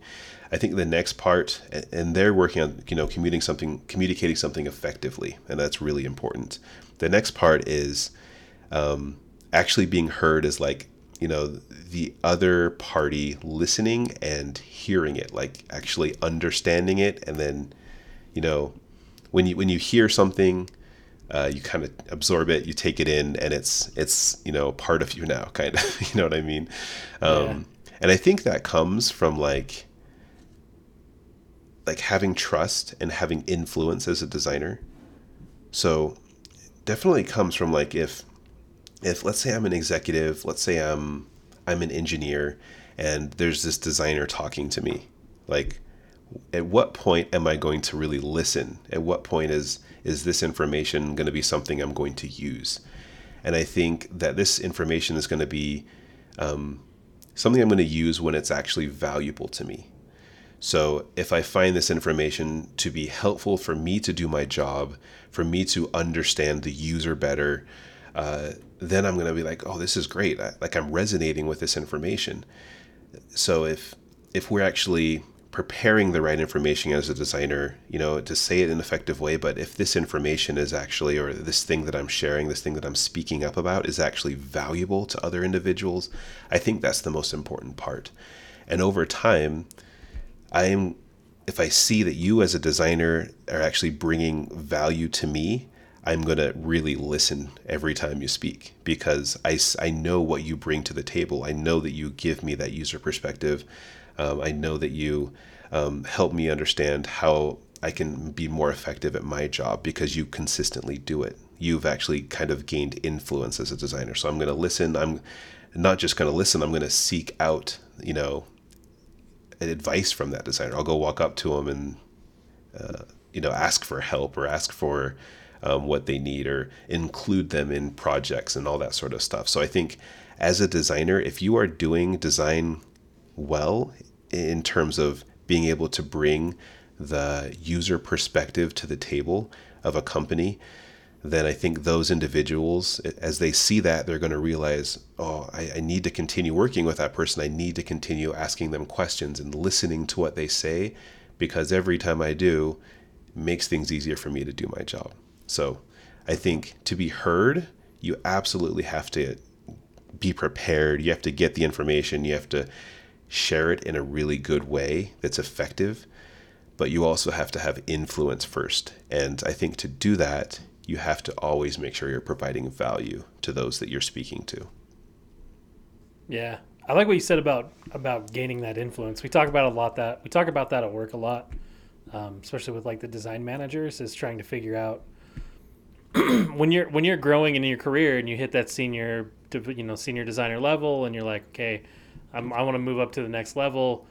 I think the next part, and they're working on you know communicating something, communicating something effectively, and that's really important. The next part is um, actually being heard is like you know the other party listening and hearing it like actually understanding it. And then you know when you when you hear something uh, you kind of absorb it you take it in and it's it's you know part of you now kind of you know what i mean? Um, and i think that comes from like like having trust and having influence as a designer. So definitely comes from like if if let's say I'm an executive, let's say I'm I'm an engineer and there's this designer talking to me, like at what point am I going to really listen? At what point is is this information going to be something I'm going to use? And I think that this information is going to be um, something I'm going to use when it's actually valuable to me. So if I find this information to be helpful for me to do my job, for me to understand the user better, uh, then I'm going to be like, oh, this is great. I, like I'm resonating with this information. So if if we're actually preparing the right information as a designer, you know, to say it in an effective way, but if this information is actually, or this thing that I'm sharing, this thing that I'm speaking up about is actually valuable to other individuals, I think that's the most important part. And over time, I am if I see that you as a designer are actually bringing value to me, I'm going to really listen every time you speak because I, I know what you bring to the table. I know that you give me that user perspective. Um, I know that you um, help me understand how I can be more effective at my job because you consistently do it. You've actually kind of gained influence as a designer. So I'm going to listen. I'm not just going to listen, I'm going to seek out, you know, advice from that designer. I'll go walk up to him and uh, you know ask for help or ask for um, what they need or include them in projects and all that sort of stuff. So I think as a designer, if you are doing design well in terms of being able to bring the user perspective to the table of a company, then I think those individuals, as they see that, they're going to realize, oh, I, I need to continue working with that person. I need to continue asking them questions and listening to what they say, because every time I do, makes things easier for me to do my job. So I think to be heard, you absolutely have to be prepared. You have to get the information. You have to share it in a really good way that's effective. But you also have to have influence first. And I think to do that, you have to always make sure you're providing value to those that you're speaking to. Yeah, I like what you said about about gaining that influence. We talk about a lot that we talk about that at work a lot, um, especially with like the design managers, is trying to figure out when you're when you're growing in your career and you hit that senior you know senior designer level and you're like okay I'm, i want to move up to the next level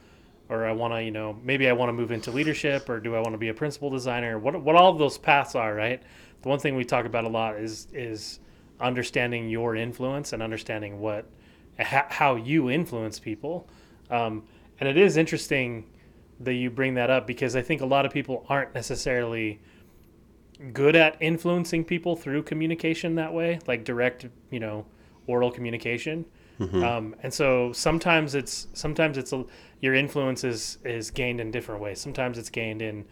or i want to you know maybe i want to move into leadership or do i want to be a principal designer? What, what all those paths are right? The one thing we talk about a lot is is understanding your influence and understanding what how you influence people. Um, and it is interesting that you bring that up because i think a lot of people aren't necessarily good at influencing people through communication that way, like direct, you know, oral communication. Um, and so sometimes it's sometimes it's a, your influence is is gained in different ways. Sometimes it's gained in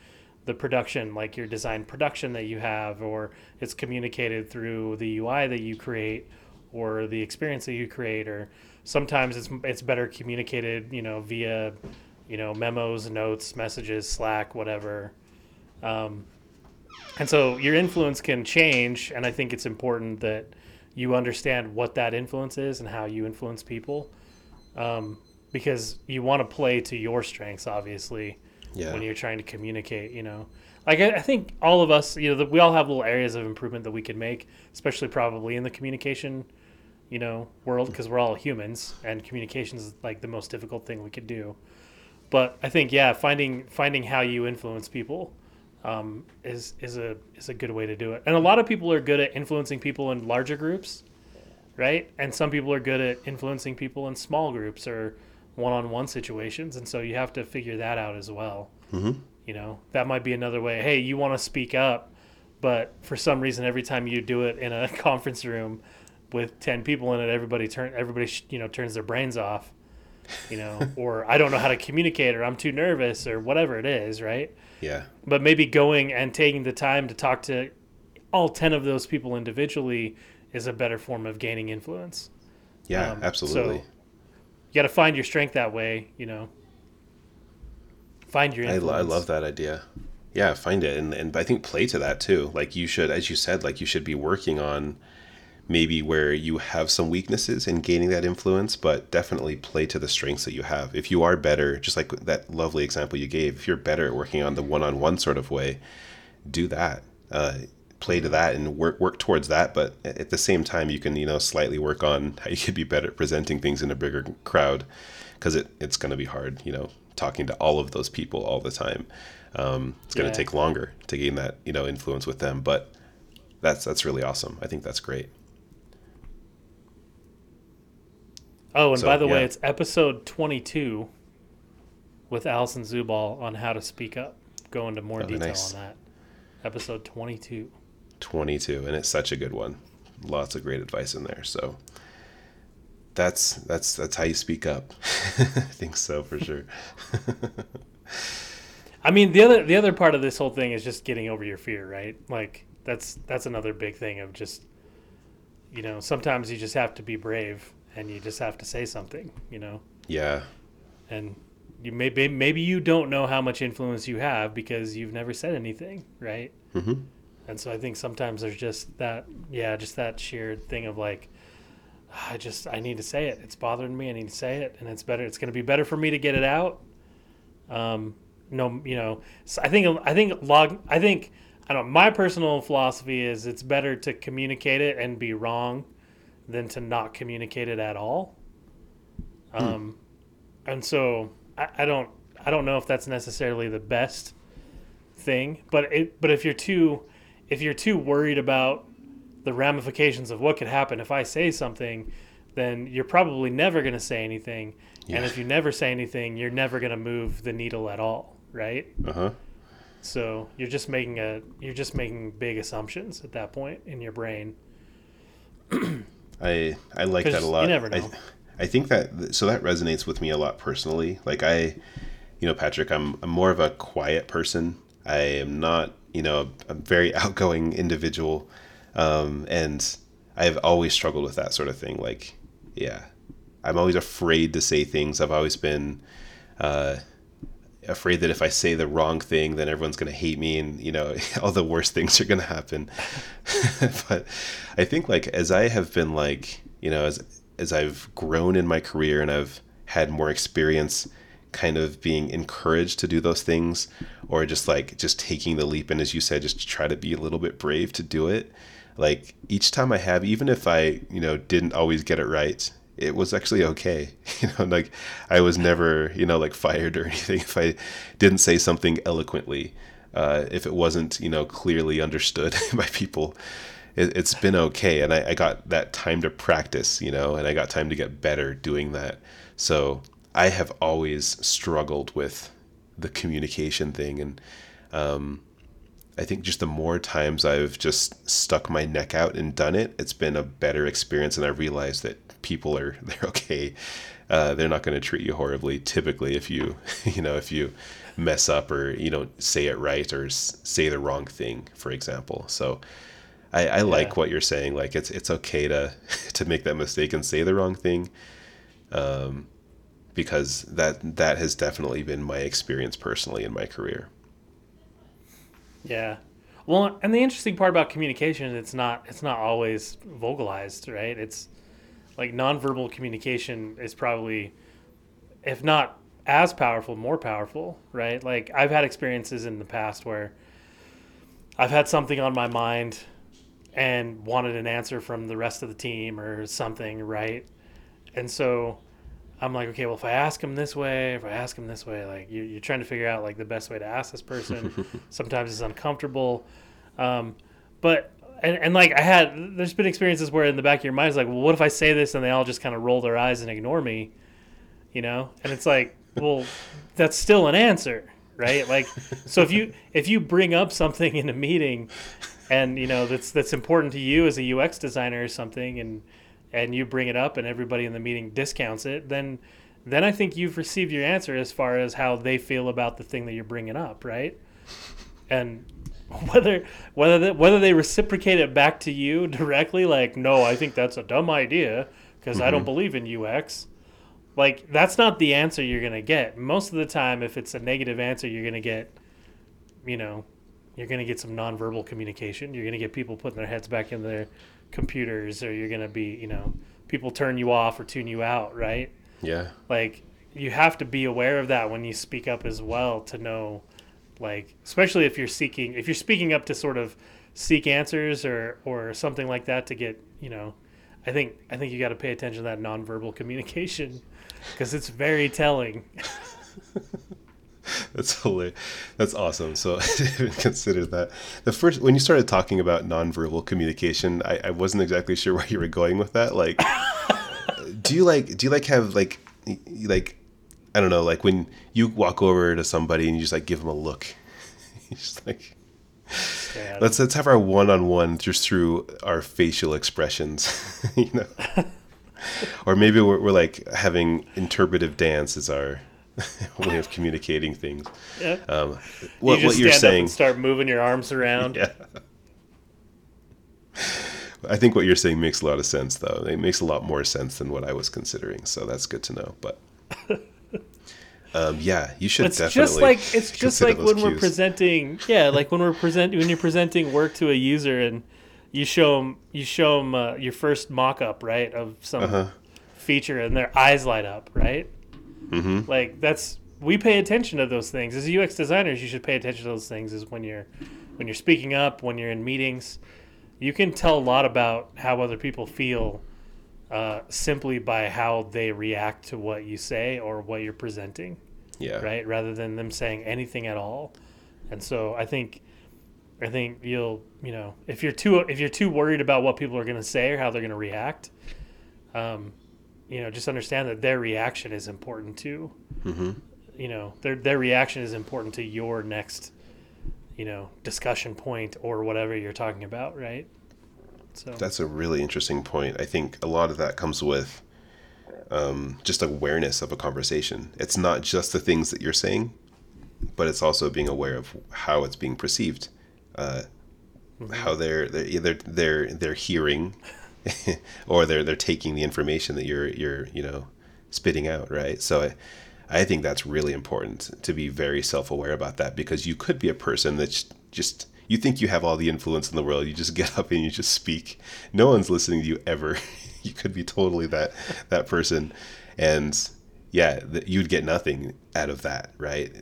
the production, like your design production that you have, or it's communicated through the UI that you create, or the experience that you create, or sometimes it's it's better communicated, you know, via, you know, memos, notes, messages, Slack, whatever. Um, and so your influence can change, and I think it's important that you understand what that influence is and how you influence people. Um, because you want to play to your strengths, obviously, Yeah. when you're trying to communicate, you know. Like, I, I think all of us, you know, the, we all have little areas of improvement that we could make, especially probably in the communication, you know, world, because we're all humans and communication is like the most difficult thing we could do. But I think, yeah, finding finding how you influence people um, is is a is a good way to do it. And a lot of people are good at influencing people in larger groups, right? And some people are good at influencing people in small groups or one-on-one situations. And so you have to figure that out as well. Mhm. You know, that might be another way. Hey, you want to speak up, but for some reason, every time you do it in a conference room with ten people in it, everybody turn everybody you know turns their brains off. You know, or I don't know how to communicate, or I'm too nervous, or whatever it is, right? Yeah. but maybe going and taking the time to talk to all 10 of those people individually is a better form of gaining influence. Yeah. Um, absolutely. so- You got to find your strength that way, you know. Find your I, influence. lo- I love that idea. Yeah, find it, and and I think play to that too. Like you should, as you said, like you should be working on maybe where you have some weaknesses in gaining that influence, but definitely play to the strengths that you have. If you are better, just like that lovely example you gave, if you're better at working on the one-on-one sort of way, do that. Uh, play to that and work work towards that. But at the same time, you can you know slightly work on how you could be better at presenting things in a bigger crowd, because it it's going to be hard. You know, talking to all of those people all the time. Um, it's going to Yeah. take longer to gain that you know influence with them, but that's that's really awesome. I think that's great. Oh, and So, by the way, it's episode 22 with Allison Zubal on how to speak up. Go into more Oh, detail nice. on that. Episode 22. 22 and it's such a good one lots of great advice in there so that's that's that's how you speak up i think so for sure I mean, the other the other part of this whole thing is just getting over your fear, right? Like that's that's another big thing of just you know, sometimes you just have to be brave and you just have to say something, you know. yeah And you maybe maybe you don't know how much influence you have because you've never said anything, right? hmm And so I think sometimes there's just that yeah, just that sheer thing of like I just I need to say it. It's bothering me. I need to say it, and it's better. It's going to be better for me to get it out. Um, no, you know, so I think I think log. I think I don't. know, My personal philosophy is it's better to communicate it and be wrong than to not communicate it at all. Um, and so I, I don't I don't know if that's necessarily the best thing, but it but if you're too if you're too worried about the ramifications of what could happen if I say something, then you're probably never going to say anything. Yeah. And if you never say anything, you're never going to move the needle at all, right? uh-huh So you're just making a you're just making big assumptions at that point in your brain. i i like that a you lot. never know. I, I think that so that resonates with me a lot personally. Like i you know patrick i'm i'm more of a quiet person. I am not you know a, a very outgoing individual. Um and i've always struggled with that sort of thing. Like yeah i'm always afraid to say things. I've always been uh afraid that if I say the wrong thing, then everyone's going to hate me and, you know, all the worst things are going to happen. but I think like as I have been like, you know, as as I've grown in my career and I've had more experience kind of being encouraged to do those things or just like just taking the leap and as you said just try to be a little bit brave to do it like each time i have even if i you know didn't always get it right it was actually okay. You know like i was never you know like fired or anything if i didn't say something eloquently uh, if it wasn't you know clearly understood by people. It, it's been okay and I, I got that time to practice you know and i got time to get better doing that. So i have always struggled with the communication thing and um, I think just the more times I've just stuck my neck out and done it, it's been a better experience, and I realized that people are they're okay. Uh, they're not going to treat you horribly. Typically, if you you know if you mess up or you don't say it right or s- say the wrong thing, for example. So I, I like what you're saying. Like it's it's okay to to make that mistake and say the wrong thing, um, because that that has definitely been my experience personally in my career. Yeah. Well, and the interesting part about communication, it's not it's not always vocalized, right? It's like nonverbal communication is probably, if not as powerful, more powerful, right? Like I've had experiences in the past where I've had something on my mind and wanted an answer from the rest of the team or something, right? And so I'm like, okay, well, if I ask him this way, if I ask him this way, like you, you're trying to figure out like the best way to ask this person. Sometimes it's uncomfortable, um, but and, and like I had, there's been experiences where in the back of your mind is like, well, what if I say this and they all just kind of roll their eyes and ignore me, you know? And it's like, well, that's still an answer, right? Like, so if you if you bring up something in a meeting, and you know that's that's important to you as a UX designer or something, and and you bring it up and everybody in the meeting discounts it, then then I think you've received your answer as far as how they feel about the thing that you're bringing up, right? And whether whether they, whether they reciprocate it back to you directly, like no, I think that's a dumb idea because mm-hmm. I don't mm-hmm. believe in UX. Like that's not the answer you're gonna get. Most of the time, if it's a negative answer, you're gonna get, you know, you're gonna get some nonverbal communication. You're gonna get people putting their heads back in their computers, or you're gonna be, you know, people turn you off or tune you out, right? Yeah. Like you have to be aware of that when you speak up as well to know, like, especially if you're seeking, if you're speaking up to sort of seek answers or or something like that to get, you know, I think I think you got to pay attention to that nonverbal communication because it's very telling. That's hilarious. That's awesome. So I didn't consider that. The first when you started talking about nonverbal communication, I, I wasn't exactly sure where you were going with that. Like, do you like do you like have like like I don't know like when you walk over to somebody and you just like give them a look, you just like let's let's have our one on one just through our facial expressions, you know or maybe we're, we're like having interpretive dance as our way of communicating things. Yeah. Um, what, you what you're saying. start moving your arms around. Yeah. I think what you're saying makes a lot of sense, though. It makes a lot more sense than what I was considering, so that's good to know. But um, yeah, you should it's definitely. Just like it's just like when cues. we're presenting. Yeah, like when we're present when you're presenting work to a user and you show them you show them uh, your first mock-up right of some uh-huh. feature and their eyes light up right mm-hmm. like that's we pay attention to those things. As ux designers you should pay attention to those things is when you're when you're speaking up when you're in meetings. You can tell a lot about how other people feel uh, simply by how they react to what you say or what you're presenting yeah. right? Rather than them saying anything at all. And so i think I think you'll you know if you're too if you're too worried about what people are going to say or how they're going to react, um, you know, just understand that their reaction is important too. Mm-hmm. You know, their their reaction is important to your next, you know, discussion point or whatever you're talking about, right? So that's a really interesting point. I think a lot of that comes with um, just awareness of a conversation. It's not just the things that you're saying, but it's also being aware of how it's being perceived uh, mm-hmm. how they're they're either they're they're hearing or they're they're taking the information that you're you're you know spitting out right? So I, I think that's really important to be very self-aware about that because you could be a person that's just you think you have all the influence in the world. You just get up and you just speak. No one's listening to you ever. You could be totally that that person. And yeah you'd get nothing out of that right?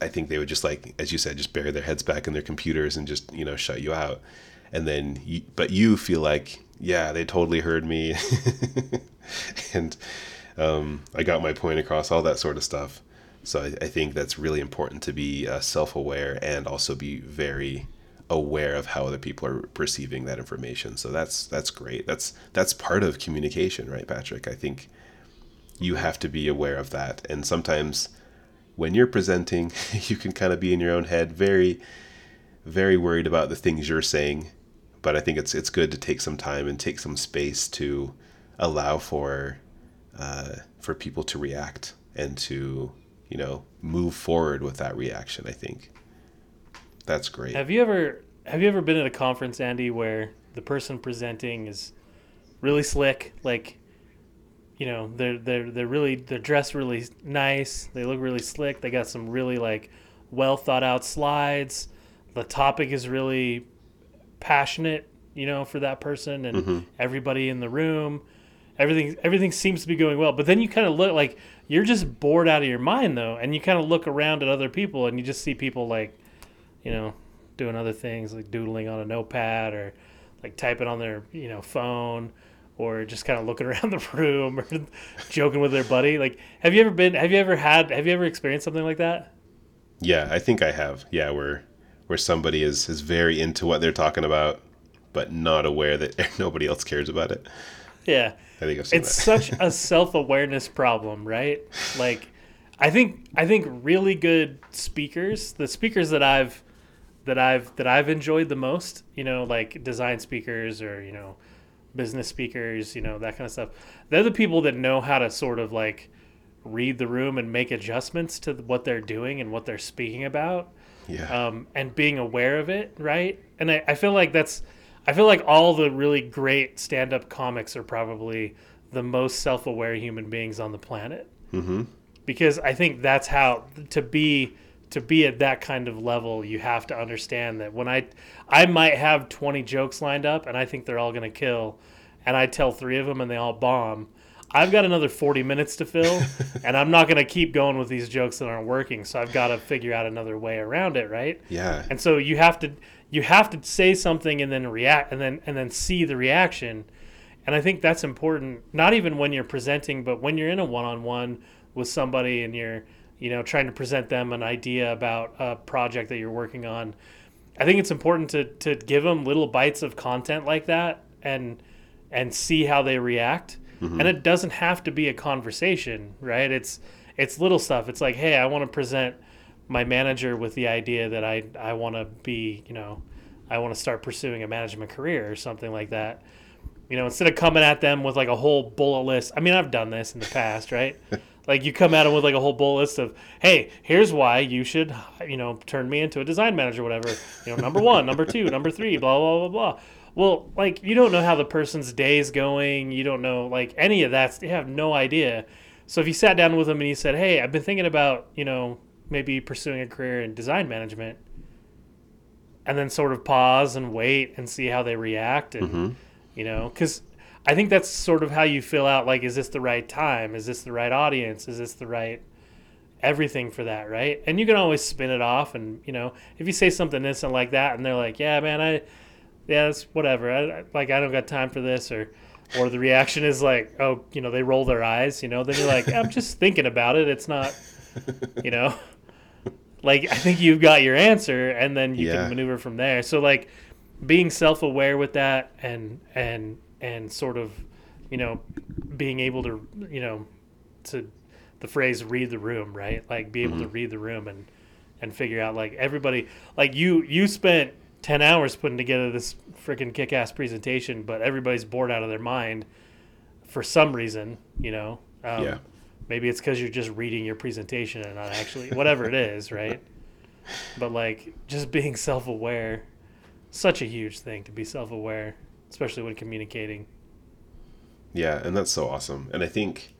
I think they would just like, as you said, just bury their heads back in their computers and just you know shut you out. And then, you, but you feel like, yeah, they totally heard me, and um, I got my point across, all that sort of stuff. So I, I think that's really important to be uh, self-aware and also be very aware of how other people are perceiving that information. So that's that's great. That's that's part of communication, right, Patrick? I think you have to be aware of that, and sometimes when you're presenting, you can kind of be in your own head, very, very worried about the things you're saying. But I think it's it's good to take some time and take some space to allow for uh, for people to react and to you know move forward with that reaction. I think that's great. Have you ever have you ever been at a conference, Andy, where the person presenting is really slick, like you know they're they're they're really they're dressed really nice. They look really slick. They got some really like well thought out slides. the topic is really passionate, you know, for that person and Mm-hmm. everybody in the room. Everything everything seems to be going well. But then you kind of look like you're just bored out of your mind though, and you kind of look around at other people and you just see people like, you know, doing other things like doodling on a notepad or like typing on their, you know, phone or just kind of looking around the room or joking with their buddy. Like, have you ever been have you ever had have you ever experienced something like that? Yeah, I think I have. Yeah, where where somebody is is very into what they're talking about, but not aware that nobody else cares about it. Yeah. I think I've seen it's that. such a self-awareness problem right like i think i think really good speakers the speakers that i've that i've that i've enjoyed the most you know like design speakers or you know business speakers you know that kind of stuff they're the people that know how to sort of like read the room and make adjustments to what they're doing and what they're speaking about yeah. um, and being aware of it, right? And I, I feel like that's, I feel like all the really great stand-up comics are probably the most self-aware human beings on the planet. mm-hmm. Because I think that's how to be to be at that kind of level, you have to understand that when I I might have 20 jokes lined up and I think they're all going to kill and I tell 3 of them and they all bomb. I've got another 40 minutes to fill and I'm not going to keep going with these jokes that aren't working. So I've got to figure out another way around it, right? Yeah. And so you have to you have to say something and then react and then and then see the reaction. And I think that's important not even when you're presenting but when you're in a one-on-one with somebody and you're you know trying to present them an idea about a project that you're working on. I think it's important to to give them little bites of content like that and and see how they react. Mm-hmm. And it doesn't have to be a conversation, right? It's it's little stuff. It's like, "Hey, I want to present my manager with the idea that I I want to be, you know, I want to start pursuing a management career or something like that. You know, instead of coming at them with like a whole bullet list. I mean, I've done this in the past, right? like you come at them with like a whole bullet list of, "Hey, here's why you should, you know, turn me into a design manager, whatever. You know, number one, number two, number three, blah blah blah blah." Well, like you don't know how the person's day is going. You don't know like any of that. You have no idea. So if you sat down with them and you said, "Hey, I've been thinking about, you know, maybe pursuing a career in design management," and then sort of pause and wait and see how they react, and mm-hmm. you know, because I think that's sort of how you fill out like, is this the right time? Is this the right audience? Is this the right everything for that, right? And you can always spin it off, and you know, if you say something innocent like that, and they're like, "Yeah, man, I." yeah, it's whatever. I, like I don't got time for this, or or the reaction is like, oh, you know, they roll their eyes. You know, then you're like, I'm just thinking about it. It's not, you know, like I think you've got your answer, and then you Yeah. can maneuver from there. So like being self aware with that, and and and sort of, you know, being able to, you know, to the phrase read the room, right? Like be able to mm-hmm. read the room and and figure out like everybody like you you spent 10 hours putting together this freaking kick-ass presentation but everybody's bored out of their mind for some reason you know um, Yeah. maybe it's because you're just reading your presentation and not actually whatever it is right but like just being self-aware such a huge thing to be self-aware especially when communicating Yeah, and that's so awesome. And I think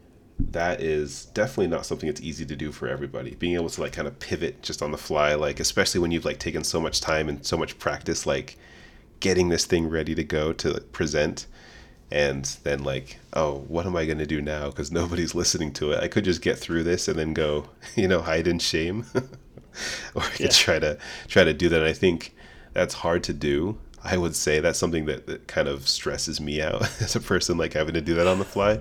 that is definitely not something that's easy to do for everybody. Being able to like kind of pivot just on the fly, like especially when you've like taken so much time and so much practice, like getting this thing ready to go to present, and then like, oh, what am I going to do now? Because nobody's listening to it. I could just get through this and then go, you know, hide in shame, or I could Yeah. try to try to do that. And I think that's hard to do. I would say that's something that, that kind of stresses me out as a person, like having to do that on the fly.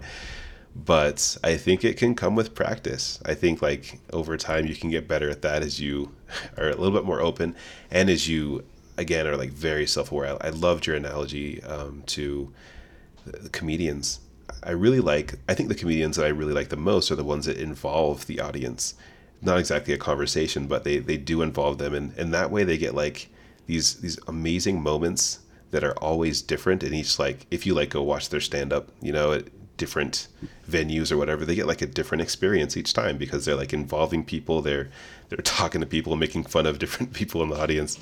But I think it can come with practice. I think like over time you can get better at that as you are a little bit more open and as you again are like very self-aware. I loved your analogy um, to comedians. I really like. I think the comedians that I really like the most are the ones that involve the audience. Not exactly a conversation, but they they do involve them, and and that way they get like these these amazing moments that are always different. And each like if you like go watch their stand up, you know, at different venues or whatever, they get like a different experience each time because they're like involving people. They're they're talking to people, making fun of different people in the audience.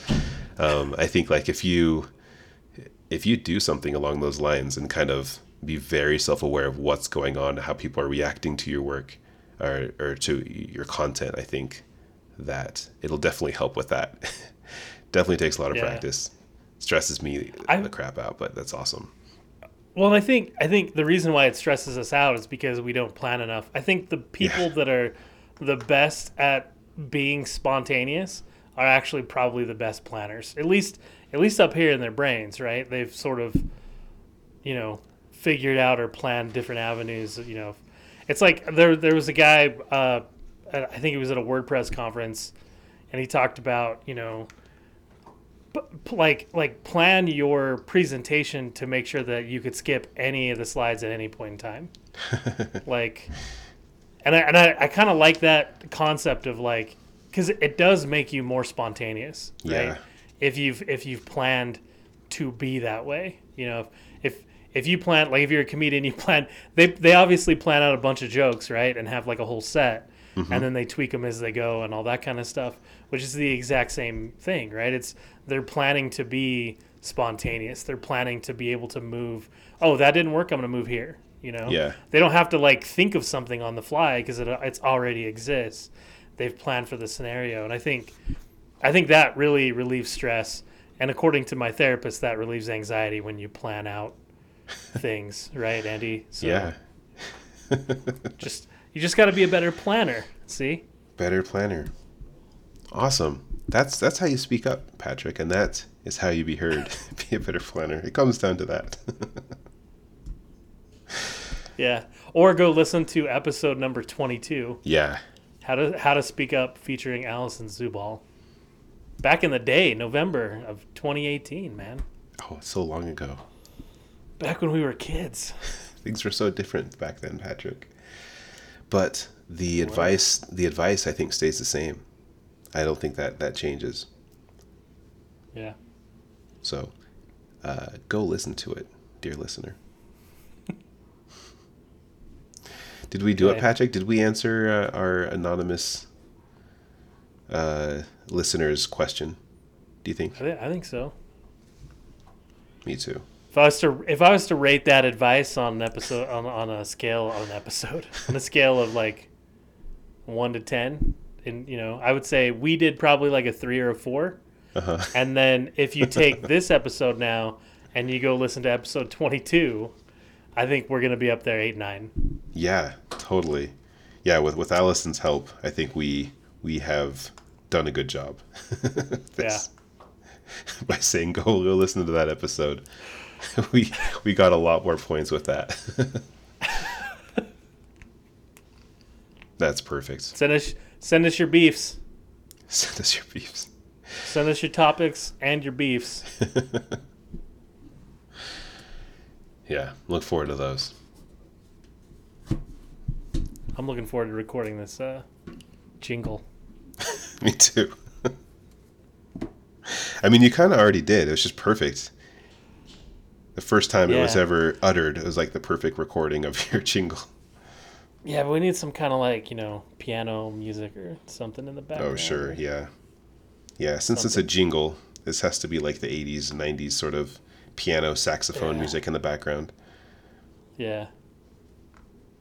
Um, I think like if you if you do something along those lines and kind of be very self-aware of what's going on, how people are reacting to your work or, or to your content, I think that it'll definitely help with that. Definitely takes a lot of Yeah. practice. Stresses me I- the crap out, but that's awesome. Well, I think I think the reason why it stresses us out is because we don't plan enough. I think the people Yeah. that are the best at being spontaneous are actually probably the best planners. At least at least up here in their brains, right? They've sort of you know, figured out or planned different avenues, you know. It's like there there was a guy uh I think he was at a WordPress conference and he talked about, you know, like like plan your presentation to make sure that you could skip any of the slides at any point in time. Like and i, and I, I kind of like that concept of like because it does make you more spontaneous right? Yeah. if you've if you've planned to be that way you know if if you plan like if you're a comedian you plan they they obviously plan out a bunch of jokes right and have like a whole set mm-hmm. and then they tweak them as they go and all that kind of stuff which is the exact same thing right it's they're planning to be spontaneous they're planning to be able to move oh that didn't work i'm going to move here you know Yeah. they don't have to like think of something on the fly because it it's already exists they've planned for the scenario and i think i think that really relieves stress and according to my therapist that relieves anxiety when you plan out things right andy so yeah. just you just got to be a better planner see Better planner. Awesome. That's that's how you speak up, Patrick, and that is how you be heard. be a better planner. It comes down to that. yeah or go listen to episode number 22 yeah. how to how to speak up featuring allison zubal back in the day november of 2018 man Oh, so long ago. back when we were kids Things were so different back then, Patrick. But the advice the advice I think stays the same. I don't think that that changes. yeah So uh, go listen to it, dear listener. Did we do it, Patrick? Did we answer uh, our anonymous uh, listener's question? Do you think? I, th- I think so. Me too. If I was to if I was to rate that advice on an episode on, on a scale on an episode on a scale of like one to ten, and you know, I would say we did probably like a three or a four. Uh-huh. And then if you take this episode now and you go listen to episode twenty two, I think we're gonna be up there eight nine. Yeah, totally. Yeah, with with Allison's help, I think we we have done a good job. This- By saying go go listen to that episode, we we got a lot more points with that. That's perfect. Us send us your beefs. Send us your beefs. Send us your topics and your beefs. Yeah, look forward to those. I'm looking forward to recording this uh, jingle. Me too. I mean, you kind of already did. It was just perfect. The first time it was ever uttered, it was like the perfect recording of your jingle. Yeah, but we need some kind of like, you know, piano music or something in the background. Oh, sure, yeah. Yeah, since it's a jingle, this has to be like the 80s, 90s sort of piano, saxophone Yeah. music in the background. Yeah.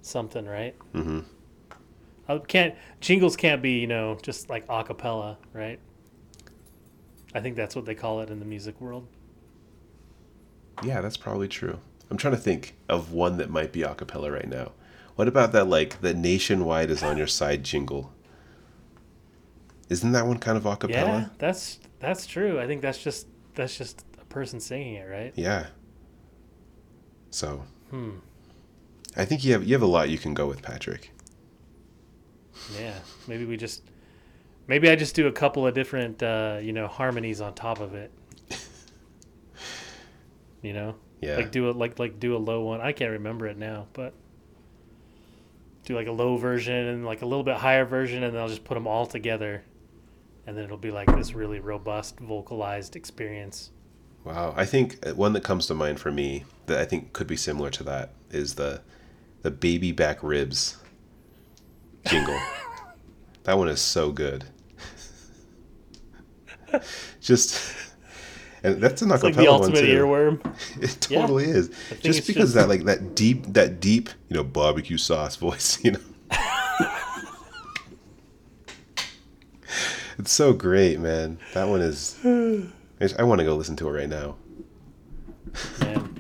Something, right? Mm hmm. Uh, can't jingles can't be, you know, just like a cappella, right? I think that's what they call it in the music world. Yeah, that's probably true. I'm trying to think of one that might be a cappella right now. What about that, like, the nationwide is on your side jingle? Isn't that one kind of a Yeah, cappella? that's that's true. I think that's just that's just a person singing it, right? Yeah. So, Hmm. I think you have you have a lot you can go with, Patrick. Yeah. Maybe we just maybe I just do a couple of different uh, you know, harmonies on top of it. You know? Yeah. Like do a like like do a low one. I can't remember it now, but do like a low version and like a little bit higher version, and then I'll just put them all together, and then it'll be like this really robust vocalized experience. Wow, I think uh, one that comes to mind for me that I think could be similar to that is the the baby back ribs jingle. that one is so good. Just and that's an It's like the acapella one ultimate too. earworm. It Yeah. totally is. Just because just- that like that deep that deep, you know, barbecue sauce voice, you know. It's so great, man. That one is. I want to go listen to it right now. Man.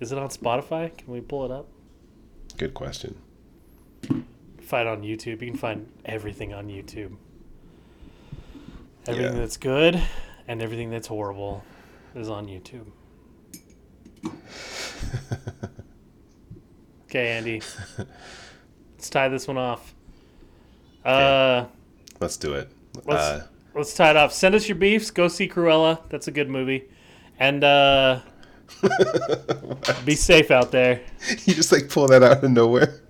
Is it on Spotify? Can we pull it up? Good question. Find on YouTube. You can find everything on YouTube. Everything Yeah. that's good and everything that's horrible is on YouTube. okay, Andy. Let's tie this one off. Uh, Let's do it. Let's- Uh, let's tie it off. Send us your beefs. Go see Cruella. That's a good movie. And uh, be safe out there. you just like pull that out of nowhere.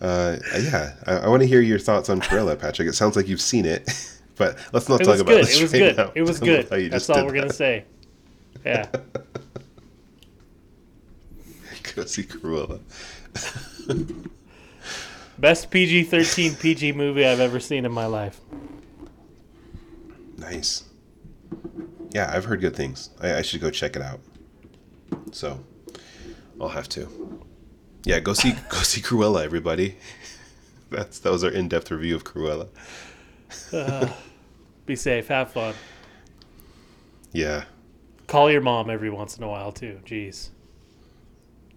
Uh, yeah, I, I want to hear your thoughts on Cruella, Patrick. It sounds like you've seen it, but let's not It talk was about good. this It was good. now. It was good. That's all we're gonna that. say. Yeah. Go see Cruella. Best PG thirteen PG movie I've ever seen in my life. Nice. Yeah, I've heard good things. I, I should go check it out. So, I'll have to. Yeah, go see go see Cruella, everybody. That's that was our in depth review of Cruella. Uh, be safe. Have fun. Yeah, Call your mom every once in a while too. Jeez.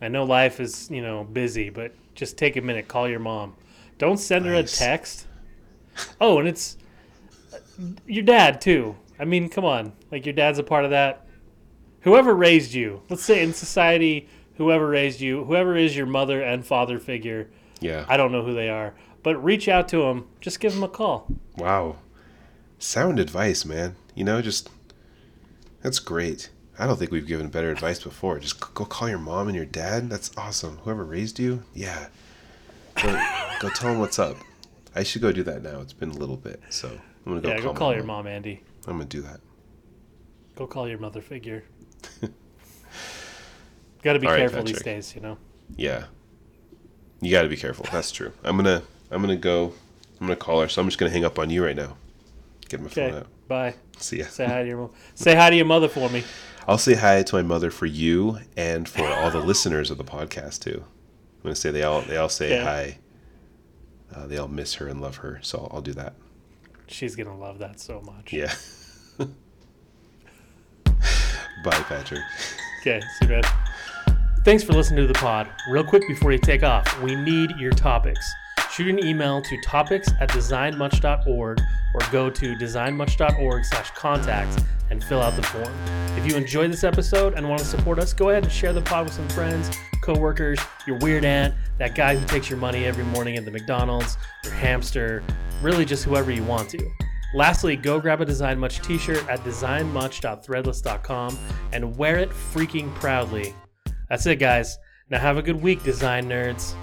I know life is you know busy, but just take a minute. Call your mom. Don't send her a text. Oh, and it's uh, your dad too. I mean, come on. Like your dad's a part of that. Whoever raised you, let's say in society, whoever raised you, whoever is your mother and father figure, yeah. I don't know who they are, but reach out to them. Just give them a call. Wow. Sound advice, man. You know, just that's great. I don't think we've given better advice before. Just go call your mom and your dad. That's awesome. Whoever raised you, yeah. Go, go tell them what's up. I should go do that now. It's been a little bit, so I'm gonna go yeah, call go call my your mom, Andy. I'm gonna do that. Go call your mother figure. Got to be All right, careful these days, you know. Yeah. You got to be careful. That's true. I'm gonna I'm gonna go. I'm gonna call her. So I'm just gonna hang up on you right now. Get my Okay. phone out. Bye. See ya. Say hi to your mom. Say hi to your mother for me. I'll say hi to my mother for you and for all the listeners of the podcast too. I'm gonna say they all they all say hi. Uh, they all miss her and love her, so I'll, I'll do that. She's gonna love that so much. Yeah. Bye, Patrick. Okay, see you, man. Thanks for listening to the pod. Real quick before you take off, we need your topics. Shoot an email to topics at designmuch.org or go to designmuch.org slash contact and fill out the form. If you enjoyed this episode and want to support us, go ahead and share the pod with some friends, coworkers, your weird aunt, that guy who takes your money every morning at the McDonald's, your hamster, really just whoever you want to. Lastly, go grab a Design Much t-shirt at designmuch.threadless.com and wear it freaking proudly. That's it, guys. Now have a good week, design nerds.